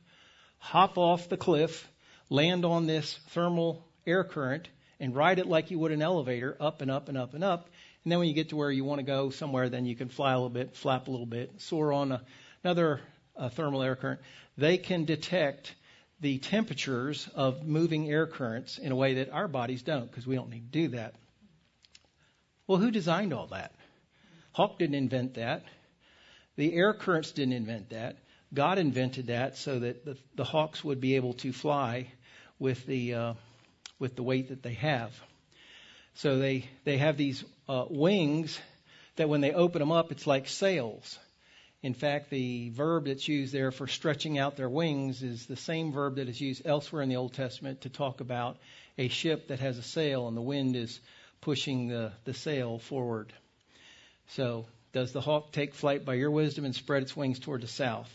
Hop off the cliff, land on this thermal air current, and ride it like you would an elevator up and up and up and up. And then when you get to where you want to go somewhere, then you can fly a little bit, flap a little bit, soar on a, another uh, thermal air current. They can detect the temperatures of moving air currents in a way that our bodies don't because we don't need to do that. Well, who designed all that? Hawk didn't invent that. The air currents didn't invent that. God invented that so that the, the hawks would be able to fly with the uh, with the weight that they have. So they they have these uh, wings that when they open them up, it's like sails. In fact, the verb that's used there for stretching out their wings is the same verb that is used elsewhere in the Old Testament to talk about a ship that has a sail and the wind is pushing the, the sail forward. So Does the hawk take flight by your wisdom and spread its wings toward the south?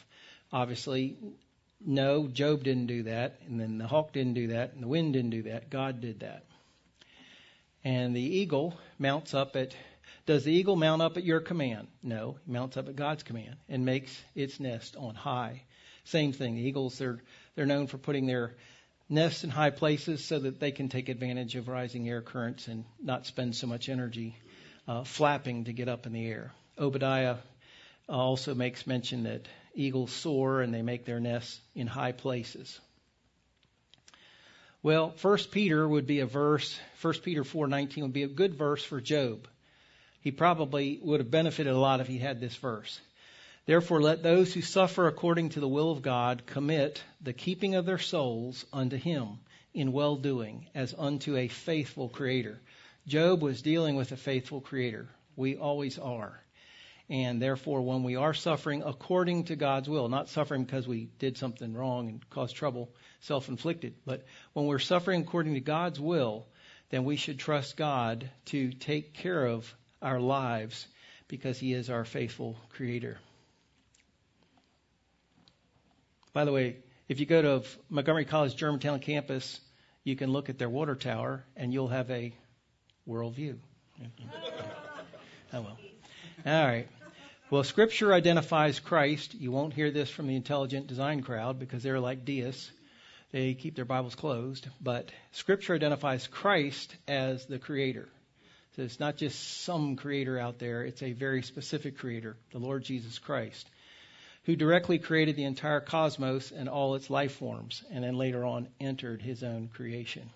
Obviously, no, Job didn't do that, and then the hawk didn't do that, and the wind didn't do that. God did that. And the eagle mounts up at does the eagle mount up at your command? No, he mounts up at God's command and makes its nest on high. Same thing. The eagles they're they're known for putting their nests in high places so that they can take advantage of rising air currents and not spend so much energy uh, flapping to get up in the air. Obadiah also makes mention that eagles soar and they make their nests in high places. Well, First Peter would be a verse. First Peter 4:19 would be a good verse for Job. He probably would have benefited a lot if he had this verse. Therefore, let those who suffer according to the will of God commit the keeping of their souls unto Him in well doing, as unto a faithful Creator. Job was dealing with a faithful Creator. We always are. And therefore, when we are suffering according to God's will, not suffering because we did something wrong and caused trouble, self inflicted, but when we're suffering according to God's will, then we should trust God to take care of our lives because He is our faithful Creator. By the way, if you go to Montgomery College Germantown campus, you can look at their water tower and you'll have a world view. oh well. All right. Well, Scripture identifies Christ. You won't hear this from the intelligent design crowd because they're like deists. They keep their Bibles closed. But Scripture identifies Christ as the Creator. So it's not just some Creator out there, it's a very specific Creator, the Lord Jesus Christ, who directly created the entire cosmos and all its life forms, and then later on entered His own creation.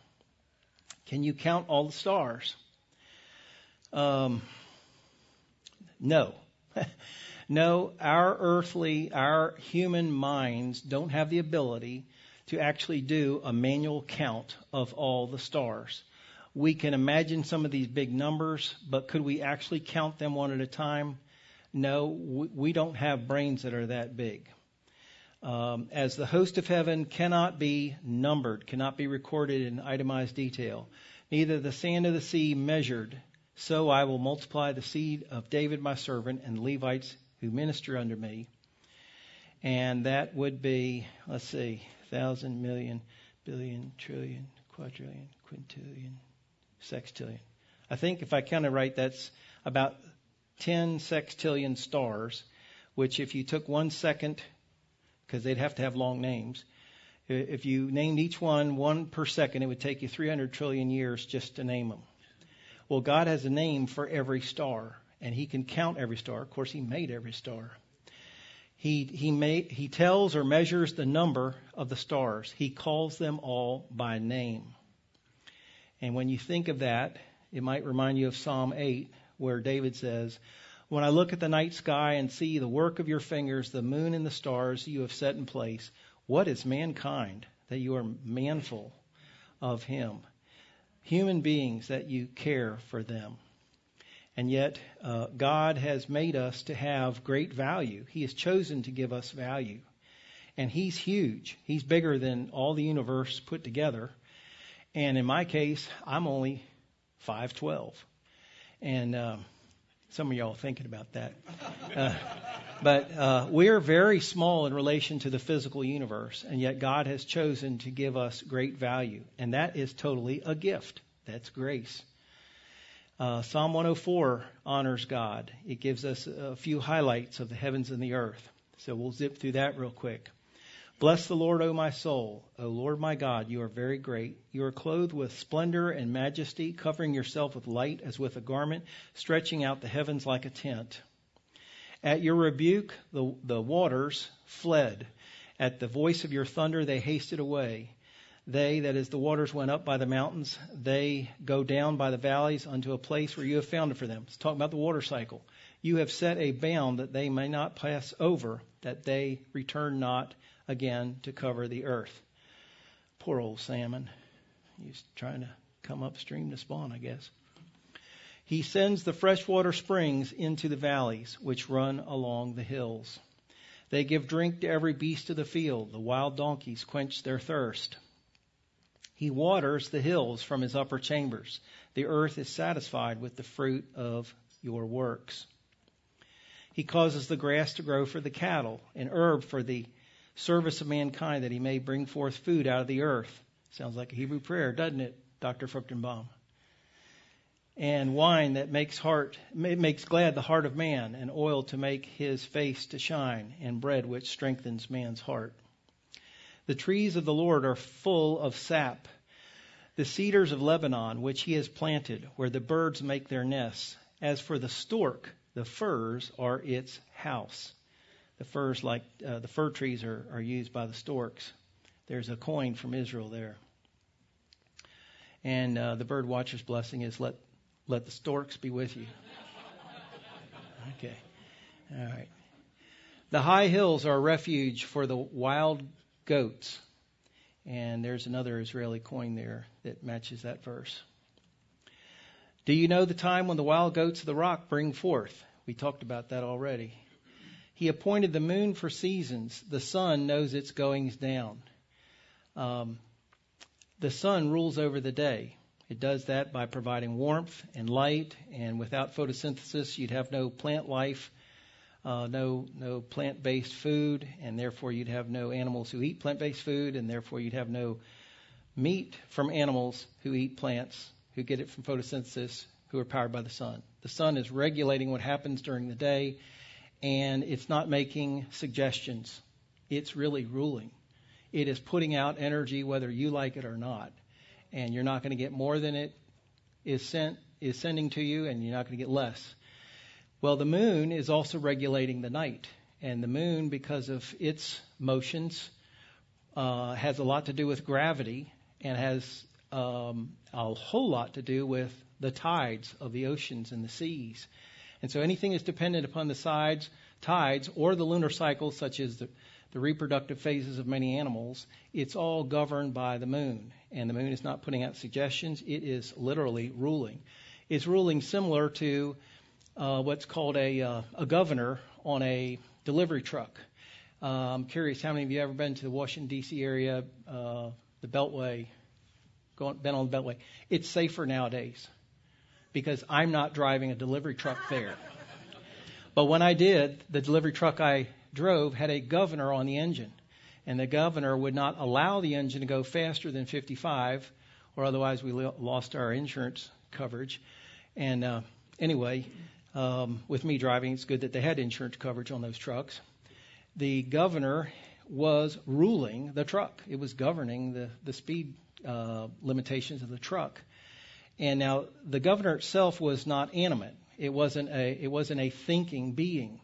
Can you count all the stars? Um, no. no, our earthly, our human minds don't have the ability to actually do a manual count of all the stars. We can imagine some of these big numbers, but could we actually count them one at a time? No, we don't have brains that are that big. Um, as the host of heaven cannot be numbered, cannot be recorded in itemized detail, neither the sand of the sea measured, so I will multiply the seed of David my servant and the Levites who minister under me. And that would be, let's see, thousand, million, billion, trillion, quadrillion, quintillion, sextillion. I think if I counted right, that's about 10 sextillion stars, which if you took one second, because they'd have to have long names, if you named each one one per second, it would take you 300 trillion years just to name them. Well, God has a name for every star, and He can count every star. Of course, He made every star. He, he, he tells or measures the number of the stars. He calls them all by name. And when you think of that, it might remind you of Psalm 8, where David says, When I look at the night sky and see the work of your fingers, the moon and the stars you have set in place, what is mankind that you are manful of him? Human beings that you care for them. And yet, uh, God has made us to have great value. He has chosen to give us value. And He's huge. He's bigger than all the universe put together. And in my case, I'm only 5'12. And um, some of y'all are thinking about that. Uh, but uh, we're very small in relation to the physical universe, and yet God has chosen to give us great value, and that is totally a gift. That's grace. Uh, Psalm 104 honors God. It gives us a few highlights of the heavens and the earth. So we'll zip through that real quick. Bless the Lord, O my soul. O Lord my God, you are very great. You are clothed with splendor and majesty, covering yourself with light as with a garment, stretching out the heavens like a tent. At your rebuke, the, the waters fled. At the voice of your thunder, they hasted away. They, that is, the waters went up by the mountains. They go down by the valleys unto a place where you have founded for them. Let's talk about the water cycle. You have set a bound that they may not pass over, that they return not again to cover the earth. Poor old salmon. He's trying to come upstream to spawn, I guess. He sends the freshwater springs into the valleys which run along the hills. They give drink to every beast of the field. The wild donkeys quench their thirst. He waters the hills from his upper chambers. The earth is satisfied with the fruit of your works. He causes the grass to grow for the cattle, and herb for the service of mankind, that he may bring forth food out of the earth. Sounds like a Hebrew prayer, doesn't it, Dr. Fruchtenbaum? And wine that makes heart makes glad the heart of man, and oil to make his face to shine, and bread which strengthens man's heart. The trees of the Lord are full of sap. The cedars of Lebanon, which he has planted, where the birds make their nests. As for the stork, the firs are its house. The firs, like uh, the fir trees, are, are used by the storks. There's a coin from Israel there. And uh, the bird watcher's blessing is let, let the storks be with you. Okay. All right. The high hills are a refuge for the wild goats. And there's another Israeli coin there that matches that verse. Do you know the time when the wild goats of the rock bring forth? We talked about that already. He appointed the moon for seasons. The sun knows its goings down. Um, the sun rules over the day. It does that by providing warmth and light, and without photosynthesis, you'd have no plant life, uh, no no plant-based food, and therefore you'd have no animals who eat plant-based food, and therefore you'd have no meat from animals who eat plants, who get it from photosynthesis, who are powered by the sun. The sun is regulating what happens during the day, and it's not making suggestions. It's really ruling. It is putting out energy whether you like it or not. And you're not going to get more than it is sent is sending to you, and you're not going to get less. Well, the moon is also regulating the night. And the moon, because of its motions, uh, has a lot to do with gravity and has um, a whole lot to do with the tides of the oceans and the seas. And so anything that's dependent upon the sides, tides or the lunar cycle, such as the, the reproductive phases of many animals, it's all governed by the moon. And the moon is not putting out suggestions, it is literally ruling. It's ruling similar to uh, what's called a, uh, a governor on a delivery truck. I'm curious, how many of you ever been to the Washington, D.C. area, uh, the Beltway, going, been on the Beltway? It's safer nowadays because I'm not driving a delivery truck there. But when I did, the delivery truck I drove had a governor on the engine. And the governor would not allow the engine to go faster than 55, or otherwise we lost our insurance coverage. And uh, anyway, um, with me driving, it's good that they had insurance coverage on those trucks. The governor was ruling the truck. It was governing the, the speed uh, limitations of the truck. And now the governor itself was not animate. It wasn't a it wasn't a thinking being,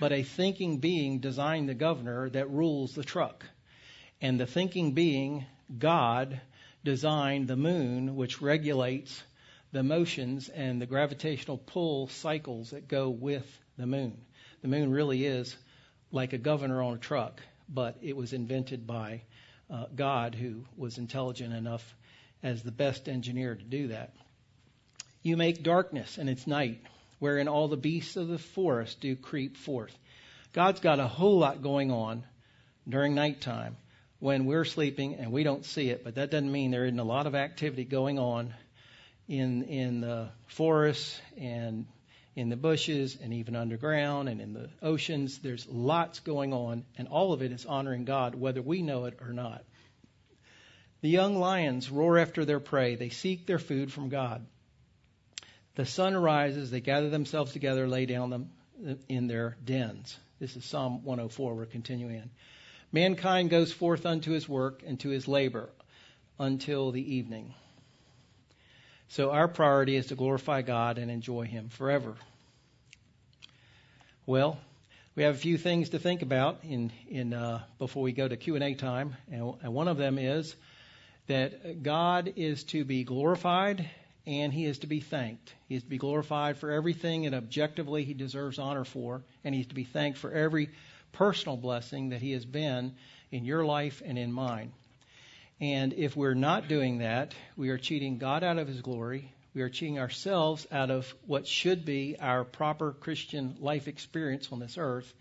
but a thinking being designed the governor that rules the truck. And the thinking being, God, designed the moon, which regulates the motions and the gravitational pull cycles that go with the moon. The moon really is like a governor on a truck, but it was invented by uh, God, who was intelligent enough as the best engineer to do that. You make darkness, and it's night, wherein all the beasts of the forest do creep forth. God's got a whole lot going on during nighttime when we're sleeping and we don't see it, but that doesn't mean there isn't a lot of activity going on in in the forests and in the bushes and even underground and in the oceans. There's lots going on, and all of it is honoring God, whether we know it or not. The young lions roar after their prey. They seek their food from God. The sun rises, they gather themselves together, lay down them in their dens. This is Psalm 104, we're continuing in. Mankind goes forth unto his work and to his labor until the evening. So our priority is to glorify God and enjoy Him forever. Well, we have a few things to think about in, in uh, before we go to Q and A time, and, and one of them is that God is to be glorified and He is to be thanked. He is to be glorified for everything and objectively He deserves honor for, and he is to be thanked for every personal blessing that He has been in your life and in mine. And if we're not doing that, we are cheating God out of His glory. We are cheating ourselves out of what should be our proper Christian life experience on this earth.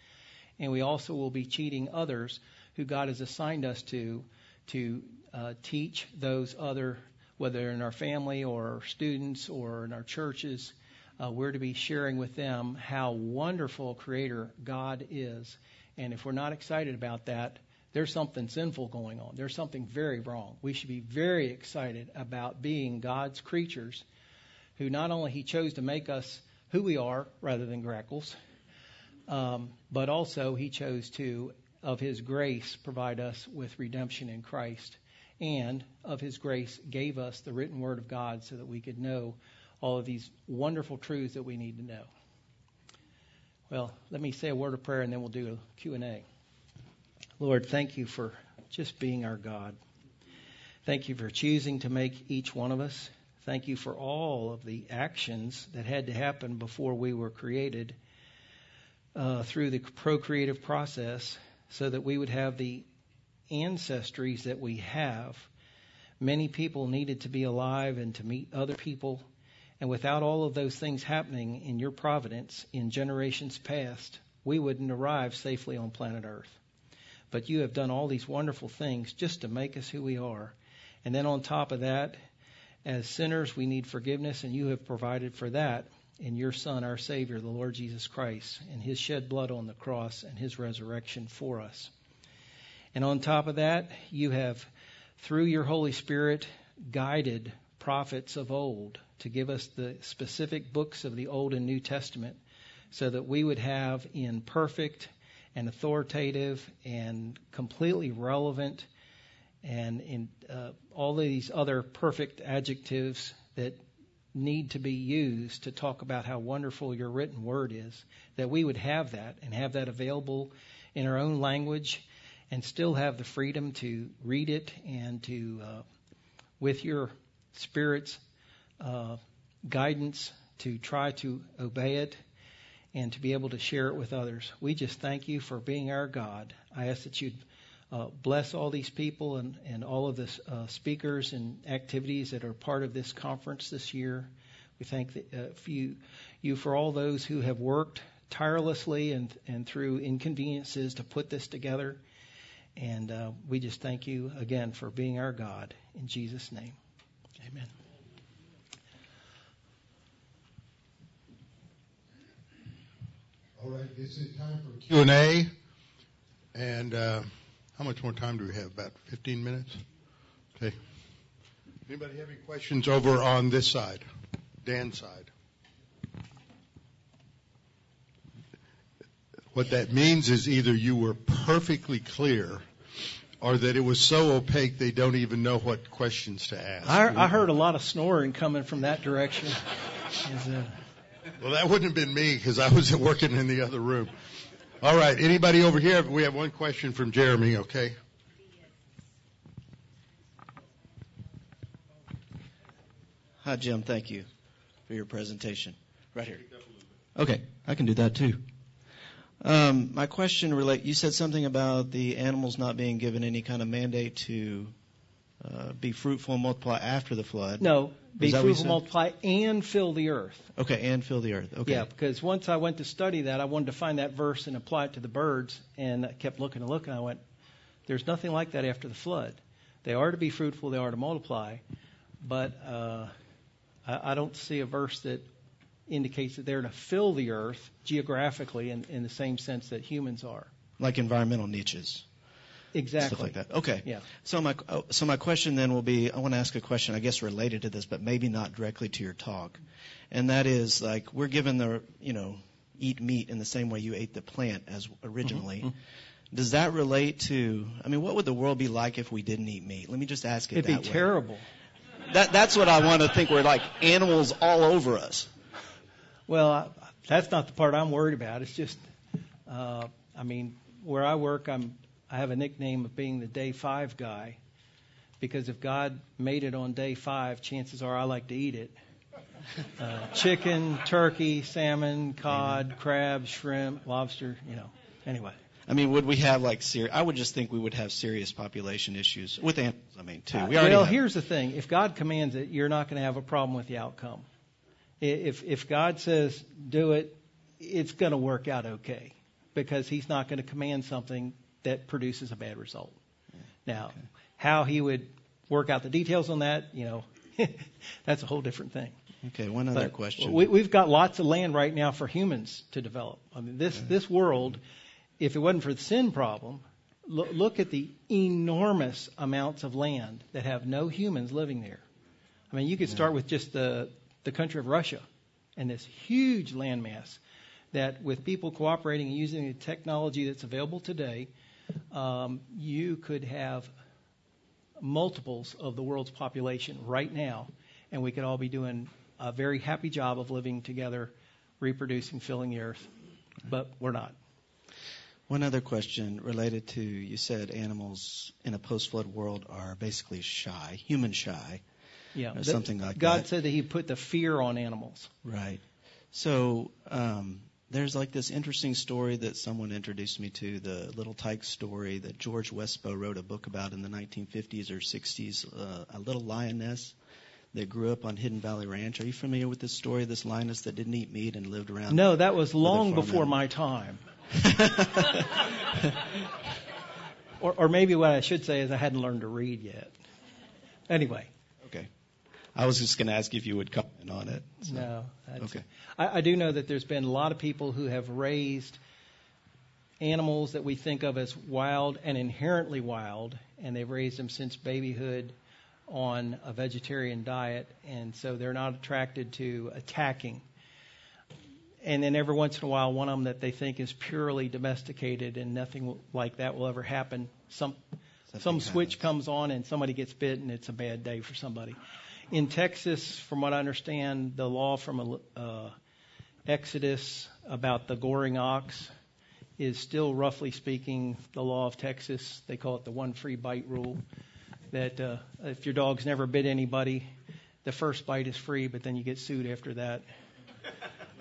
And we also will be cheating others who God has assigned us to, to uh, teach those other, whether in our family or students or in our churches, uh, we're to be sharing with them how wonderful creator God is. And if we're not excited about that, there's something sinful going on. There's something very wrong. We should be very excited about being God's creatures who not only He chose to make us who we are rather than grackles, um, but also He chose to, of His grace, provide us with redemption in Christ. And of His grace, gave us the written Word of God so that we could know all of these wonderful truths that we need to know. Well, let me say a word of prayer and then we'll do a Q&A. Lord, thank you for just being our God. Thank you for choosing to make each one of us. Thank you for all of the actions that had to happen before we were created uh, through the procreative process so that we would have the ancestries that we have. Many people needed to be alive and to meet other people and without all of those things happening in your providence in generations past, we wouldn't arrive safely on planet Earth. But you have done all these wonderful things just to make us who we are. And then on top of that, as sinners, we need forgiveness, and you have provided for that in your Son, our Savior, the Lord Jesus Christ, and his shed blood on the cross and his resurrection for us. And on top of that, you have, through your Holy Spirit, guided prophets of old to give us the specific books of the Old and New Testament so that we would have in perfect and authoritative and completely relevant and in uh, all of these other perfect adjectives that need to be used to talk about how wonderful your written word is, that we would have that and have that available in our own language and still have the freedom to read it and to, uh, with your Spirit's uh, guidance to try to obey it and to be able to share it with others. We just thank you for being our God. I ask that you'd uh, bless all these people and, and all of the uh, speakers and activities that are part of this conference this year. We thank the, uh, for you, you for all those who have worked tirelessly and, and through inconveniences to put this together. And uh, we just thank you again for being our God. In Jesus' name, amen. All right, this is time for Q and A. And uh, how much more time do we have? About 15 minutes. Okay. Anybody have any questions over on this side, Dan's side? What that means is either you were perfectly clear or that it was so opaque they don't even know what questions to ask. I, I heard a lot of snoring coming from that direction. Well, that wouldn't have been me because I was working in the other room. All right. Anybody over here? We have one question from Jeremy, okay? Hi, Jim. Thank you for your presentation. Right here. Okay, I can do that too. Um, my question relate. You said something about the animals not being given any kind of mandate to uh, be fruitful and multiply after the flood. No, be fruitful, multiply, and fill the earth. Okay, and fill the earth. Okay. Yeah, because once I went to study that, I wanted to find that verse and apply it to the birds, and I kept looking and looking. I went, "There's nothing like that after the flood. They are to be fruitful, they are to multiply, but uh, I, I don't see a verse that indicates that they're to fill the earth geographically in, in the same sense that humans are. Like environmental niches. Exactly. Stuff like that. Okay. Yeah. So my so my question then will be I want to ask a question I guess related to this but maybe not directly to your talk. And that is like we're given the you know eat meat in the same way you ate the plant as originally. Mm-hmm. Does that relate to I mean what would the world be like if we didn't eat meat? Let me just ask it It'd that be terrible. That that's what I want to think we're like animals all over us. Well, I, that's not the part I'm worried about. It's just uh I mean where I work I'm I have a nickname of being the day five guy because if God made it on day five, chances are I like to eat it. Uh, chicken, turkey, salmon, cod, crab, shrimp, lobster, you know. Anyway. I mean, would we have like serious? I would just think we would have serious population issues with animals. I mean, too. We well, have. here's the thing: if God commands it, you're not going to have a problem with the outcome. If if God says do it, it's going to work out okay because He's not going to command something that produces a bad result. Now, okay. how he would work out the details on that, you know, that's a whole different thing. Okay, one other But question. We, we've got lots of land right now for humans to develop. I mean, this this world, if it wasn't for the sin problem, look, look at the enormous amounts of land that have no humans living there. I mean, you could start with just the the country of Russia, and this huge landmass that, with people cooperating and using the technology that's available today, um, you could have multiples of the world's population right now, and we could all be doing a very happy job of living together, reproducing, filling the earth. But we're not. One other question related to you said animals in a post-flood world are basically shy, human shy, Yeah, or something like God that. said that He put the fear on animals. Right. So um, there's like this interesting story that someone introduced me to, the Little Tyke story that George Westbeau wrote a book about in the 1950s or 60s, uh, a little lioness that grew up on Hidden Valley Ranch. Are you familiar with this story? This lioness that didn't eat meat and lived around. No, that was long before my time. Or, or maybe what I should say is I hadn't learned to read yet. Anyway. I was just going to ask if you would comment on it. So- no. Okay. I, I do know that there's been a lot of people who have raised animals that we think of as wild and inherently wild, and they've raised them since babyhood on a vegetarian diet, and so they're not attracted to attacking. And then every once in a while, one of them that they think is purely domesticated and nothing like that will ever happen. Some some Something switch happens. comes on and somebody gets bit, and it's a bad day for somebody. In Texas, from what I understand, the law from uh, Exodus about the goring ox is still, roughly speaking, the law of Texas. They call it the one free bite rule. That uh, if your dog's never bit anybody, the first bite is free, but then you get sued after that.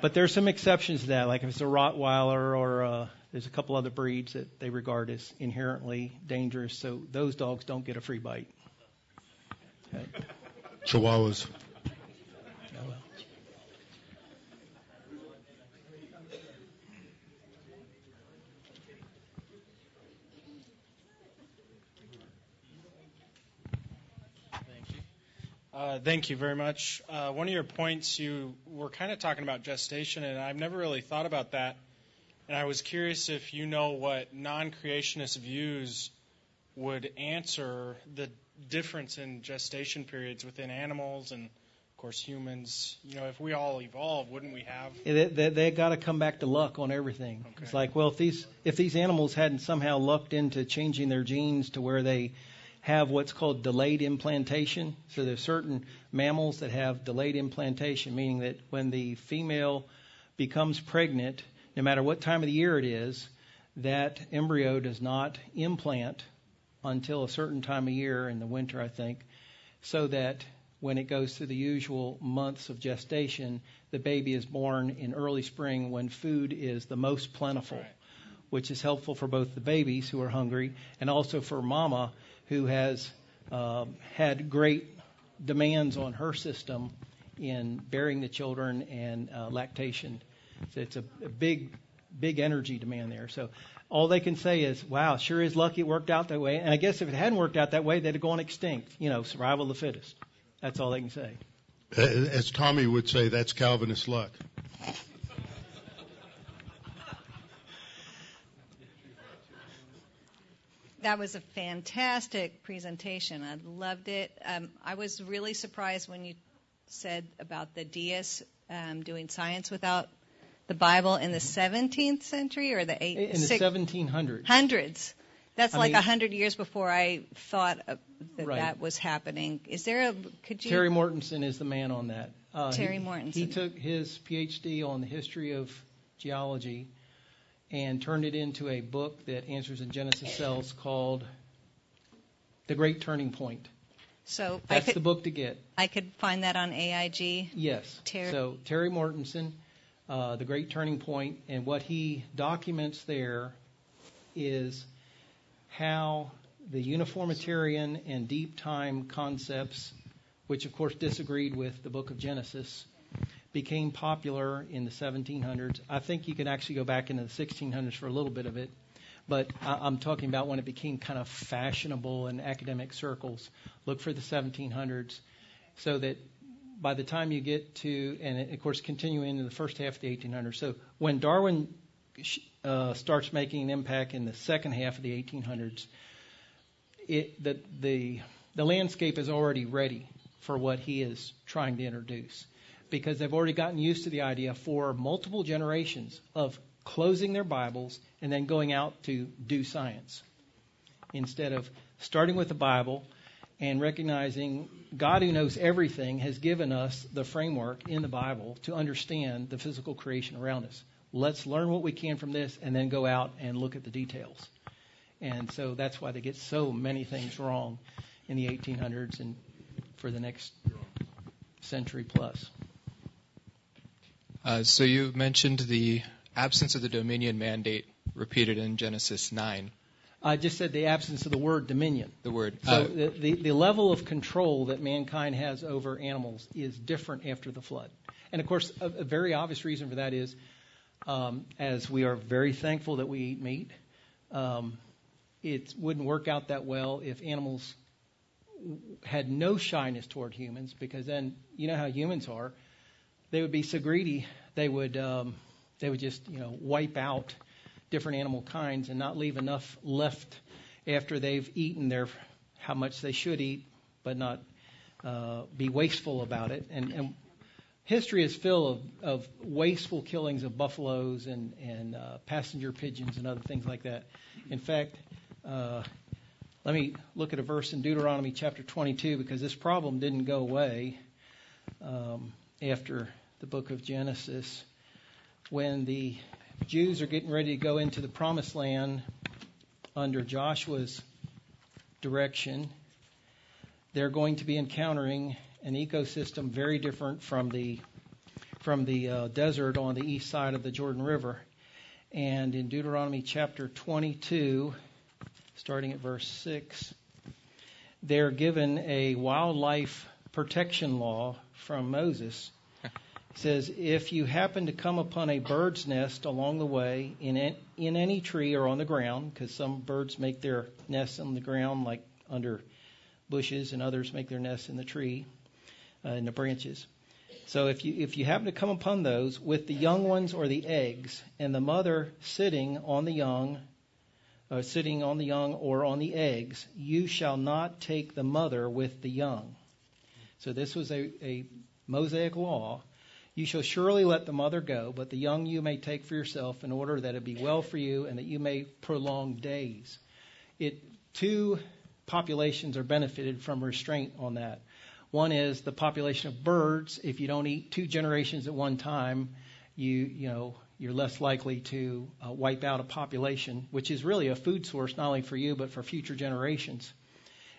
But there's some exceptions to that, like if it's a Rottweiler or uh, there's a couple other breeds that they regard as inherently dangerous, so those dogs don't get a free bite. Okay. Chihuahuas. Well. Thank you. Uh, thank you very much. Uh, one of your points, you were kind of talking about gestation, and I've never really thought about that. And I was curious if you know what non creationist views would answer the difference in gestation periods within animals and, of course, humans. You know, if we all evolved, wouldn't we have? They, they, they got to come back to luck on everything. Okay. It's like, well, if these if these animals hadn't somehow lucked into changing their genes to where they have what's called delayed implantation. So there's certain mammals that have delayed implantation, meaning that when the female becomes pregnant, no matter what time of the year it is, that embryo does not implant until a certain time of year in the winter, I think, so that when it goes through the usual months of gestation, the baby is born in early spring when food is the most plentiful, Right. which is helpful for both the babies who are hungry and also for mama who has um, had great demands on her system in bearing the children and uh, lactation. So it's a, a big, big energy demand there. So all they can say is, "Wow, sure is lucky it worked out that way." And I guess if it hadn't worked out that way, they'd have gone extinct. You know, survival of the fittest. That's all they can say. As Tommy would say, that's Calvinist luck. That was a fantastic presentation. I loved it. Um, I was really surprised when you said about the deists um, doing science without the Bible in the 17th century or the 18th? In the six- 1700s. hundreds. That's I like a hundred years before I thought that Right. that was happening. Is there a? Could you? Terry Mortenson is the man on that. Uh, Terry he, Mortenson. He took his PhD on the history of geology and turned it into a book that Answers in Genesis sells called The Great Turning Point. so That's could the book to get. I could find that on AIG. Yes. Terry- So Terry Mortenson, uh, The Great Turning Point, and what he documents there is how the uniformitarian and deep time concepts, which of course disagreed with the book of Genesis, became popular in the 1700s. I think you can actually go back into the 1600s for a little bit of it, but I- I'm talking about when it became kind of fashionable in academic circles. Look for the 1700s, so that by the time you get to, and of course, continuing into the first half of the 1800s. So when Darwin uh, starts making an impact in the second half of the 1800s, it, the, the, the landscape is already ready for what he is trying to introduce because they've already gotten used to the idea for multiple generations of closing their Bibles and then going out to do science instead of starting with the Bible and recognizing God, who knows everything, has given us the framework in the Bible to understand the physical creation around us. Let's learn what we can from this and then go out and look at the details. And so that's why they get so many things wrong in the 1800s and for the next century plus. Uh, so you mentioned the absence of the dominion mandate repeated in Genesis 9. I just said the absence of the word dominion. The word. So uh, the, the, the level of control that mankind has over animals is different after the flood. And of course, a, a very obvious reason for that is, um, as we are very thankful that we eat meat, um, it wouldn't work out that well if animals had no shyness toward humans, because then you know how humans are. They would be so greedy they would um, they would just you know wipe out different animal kinds and not leave enough left after they've eaten their how much they should eat, but not uh, be wasteful about it. And, and history is full of, of wasteful killings of buffaloes and, and uh, passenger pigeons and other things like that. In fact, uh, let me look at a verse in Deuteronomy chapter 22 because this problem didn't go away um, after the book of Genesis. When the Jews are getting ready to go into the promised land under Joshua's direction. They're going to be encountering an ecosystem very different from the from the uh, desert on the east side of the Jordan River. And in Deuteronomy chapter 22, starting at verse 6, they're given a wildlife protection law from Moses says, If you happen to come upon a bird's nest along the way in, in any tree or on the ground, because some birds make their nests on the ground, like under bushes, and others make their nests in the tree, uh, in the branches. So if you if you happen to come upon those with the young ones or the eggs, and the mother sitting on the young, uh, sitting on the young or on the eggs, you shall not take the mother with the young. So this was a, a Mosaic law you shall surely let the mother go, but the young you may take for yourself in order that it be well for you and that you may prolong days. It, two populations are benefited from restraint on that. One is the population of birds. If you don't eat two generations at one time, you, you know, you're less likely to uh, wipe out a population, which is really a food source not only for you but for future generations.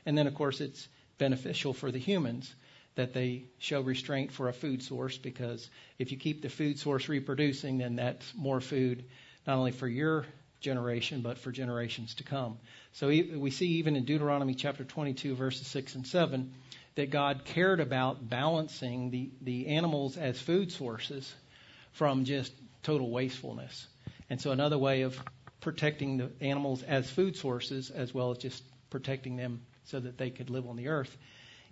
And then, of course, it's beneficial for the humans that they show restraint for a food source because if you keep the food source reproducing, then that's more food not only for your generation but for generations to come. So we see even in Deuteronomy chapter 22 verses 6 and 7 that God cared about balancing the, the animals as food sources from just total wastefulness. And so another way of protecting the animals as food sources as well as just protecting them so that they could live on the earth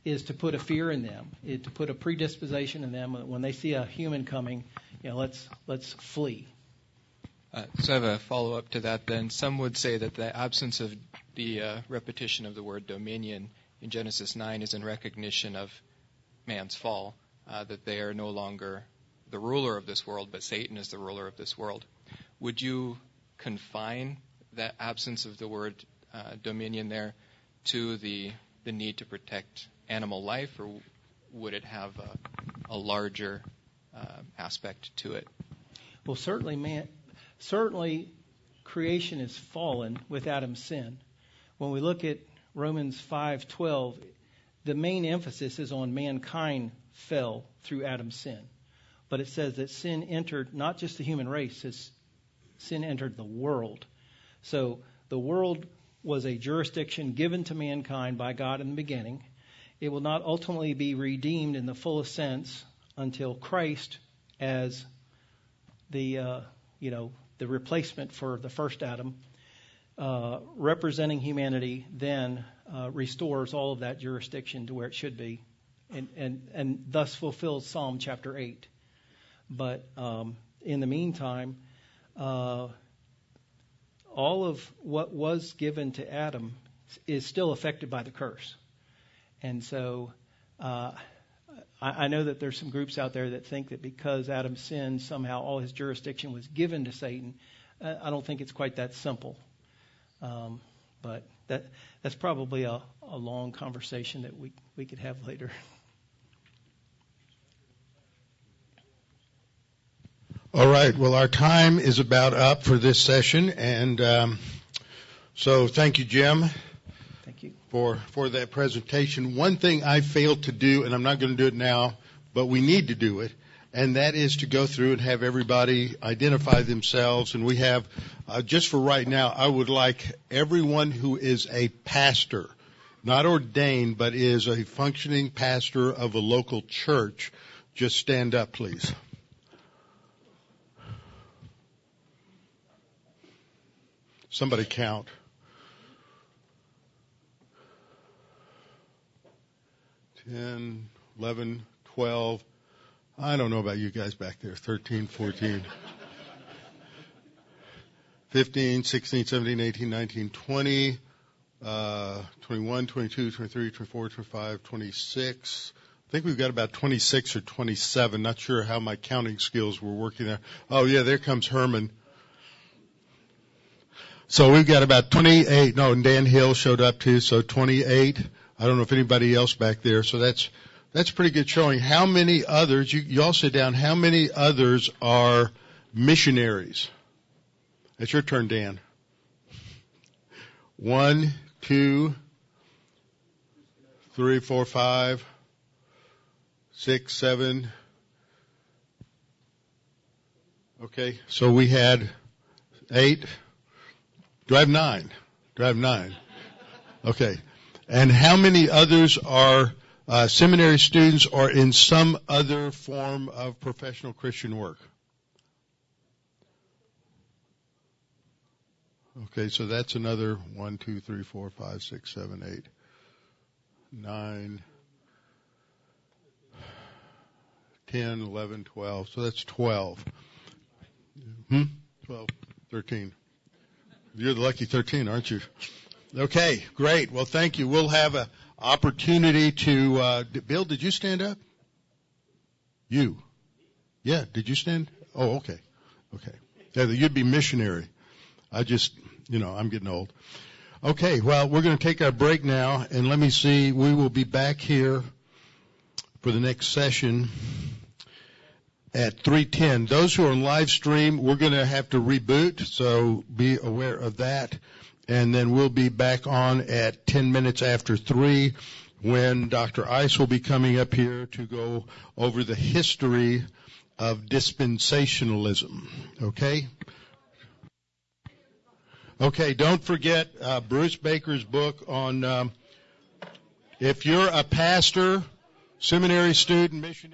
is to put a fear in them, to put a predisposition in them when they see a human coming. You know, let's let's flee. Uh, so I have a follow up to that. Then some would say that the absence of the uh, repetition of the word dominion in Genesis 9 is in recognition of man's fall, uh, that they are no longer the ruler of this world, but Satan is the ruler of this world. Would you confine that absence of the word uh, dominion there to the the need to protect animal life, or would it have a, a larger uh, aspect to it? Well, certainly, man, certainly, creation is fallen with Adam's sin. When we look at Romans 5:12, the main emphasis is on mankind fell through Adam's sin. But it says that sin entered not just the human race, it's sin entered the world. So the world was a jurisdiction given to mankind by God in the beginning, it will not ultimately be redeemed in the fullest sense until Christ, as the uh, you know the replacement for the first Adam, uh, representing humanity, then uh, restores all of that jurisdiction to where it should be and, and, and thus fulfills Psalm chapter 8. But um, in the meantime, uh, all of what was given to Adam is still affected by the curse. And so uh, I, I know that there's some groups out there that think that because Adam sinned, somehow all his jurisdiction was given to Satan. Uh, I don't think it's quite that simple. Um, but that that's probably a, a long conversation that we we could have later. All right. Well, our time is about up for this session, and um, so thank you, Jim. For for that presentation. One thing I failed to do, and I'm not going to do it now, but we need to do it, and that is to go through and have everybody identify themselves. And we have, uh, just for right now, I would like everyone who is a pastor, not ordained, but is a functioning pastor of a local church, just stand up, please. Somebody count. 10, 11, 12. I don't know about you guys back there. 13, 14, 15, 16, 17, 18, 19, 20, uh, 21, 22, 23, 24, 25, 26. I think we've got about 26 or 27. Not sure how my counting skills were working there. Oh yeah, there comes Herman. So we've got about 28. No, and Dan Hill showed up too. So 28. I don't know if anybody else back there. So that's that's pretty good showing. How many others? You, you all sit down. How many others are missionaries? It's your turn, Dan. One, two, three, four, five, six, seven. Okay, so we had eight. Do I have nine? Do I have nine? Okay. And how many others are uh, seminary students or in some other form of professional Christian work? Okay, so that's another one, two, three, four, five, six, seven, eight, nine, ten, eleven, twelve. So that's twelve. Hmm? Twelve, thirteen. You're the lucky thirteen, aren't you? Okay, great. Well, thank you. We'll have an opportunity to. Uh, Bill, did you stand up? You. Yeah. Did you stand? Oh, okay. Okay. Yeah, you'd be missionary. I just, you know, I'm getting old. Okay. Well, we're going to take our break now, and let me see. We will be back here for the next session at 3:10. Those who are on live stream, we're going to have to reboot, so be aware of that and then we'll be back on at 10 minutes after 3 when Dr. Ice will be coming up here to go over the history of dispensationalism. Okay? Okay, don't forget uh, Bruce Baker's book on um, if you're a pastor, seminary student, missionary.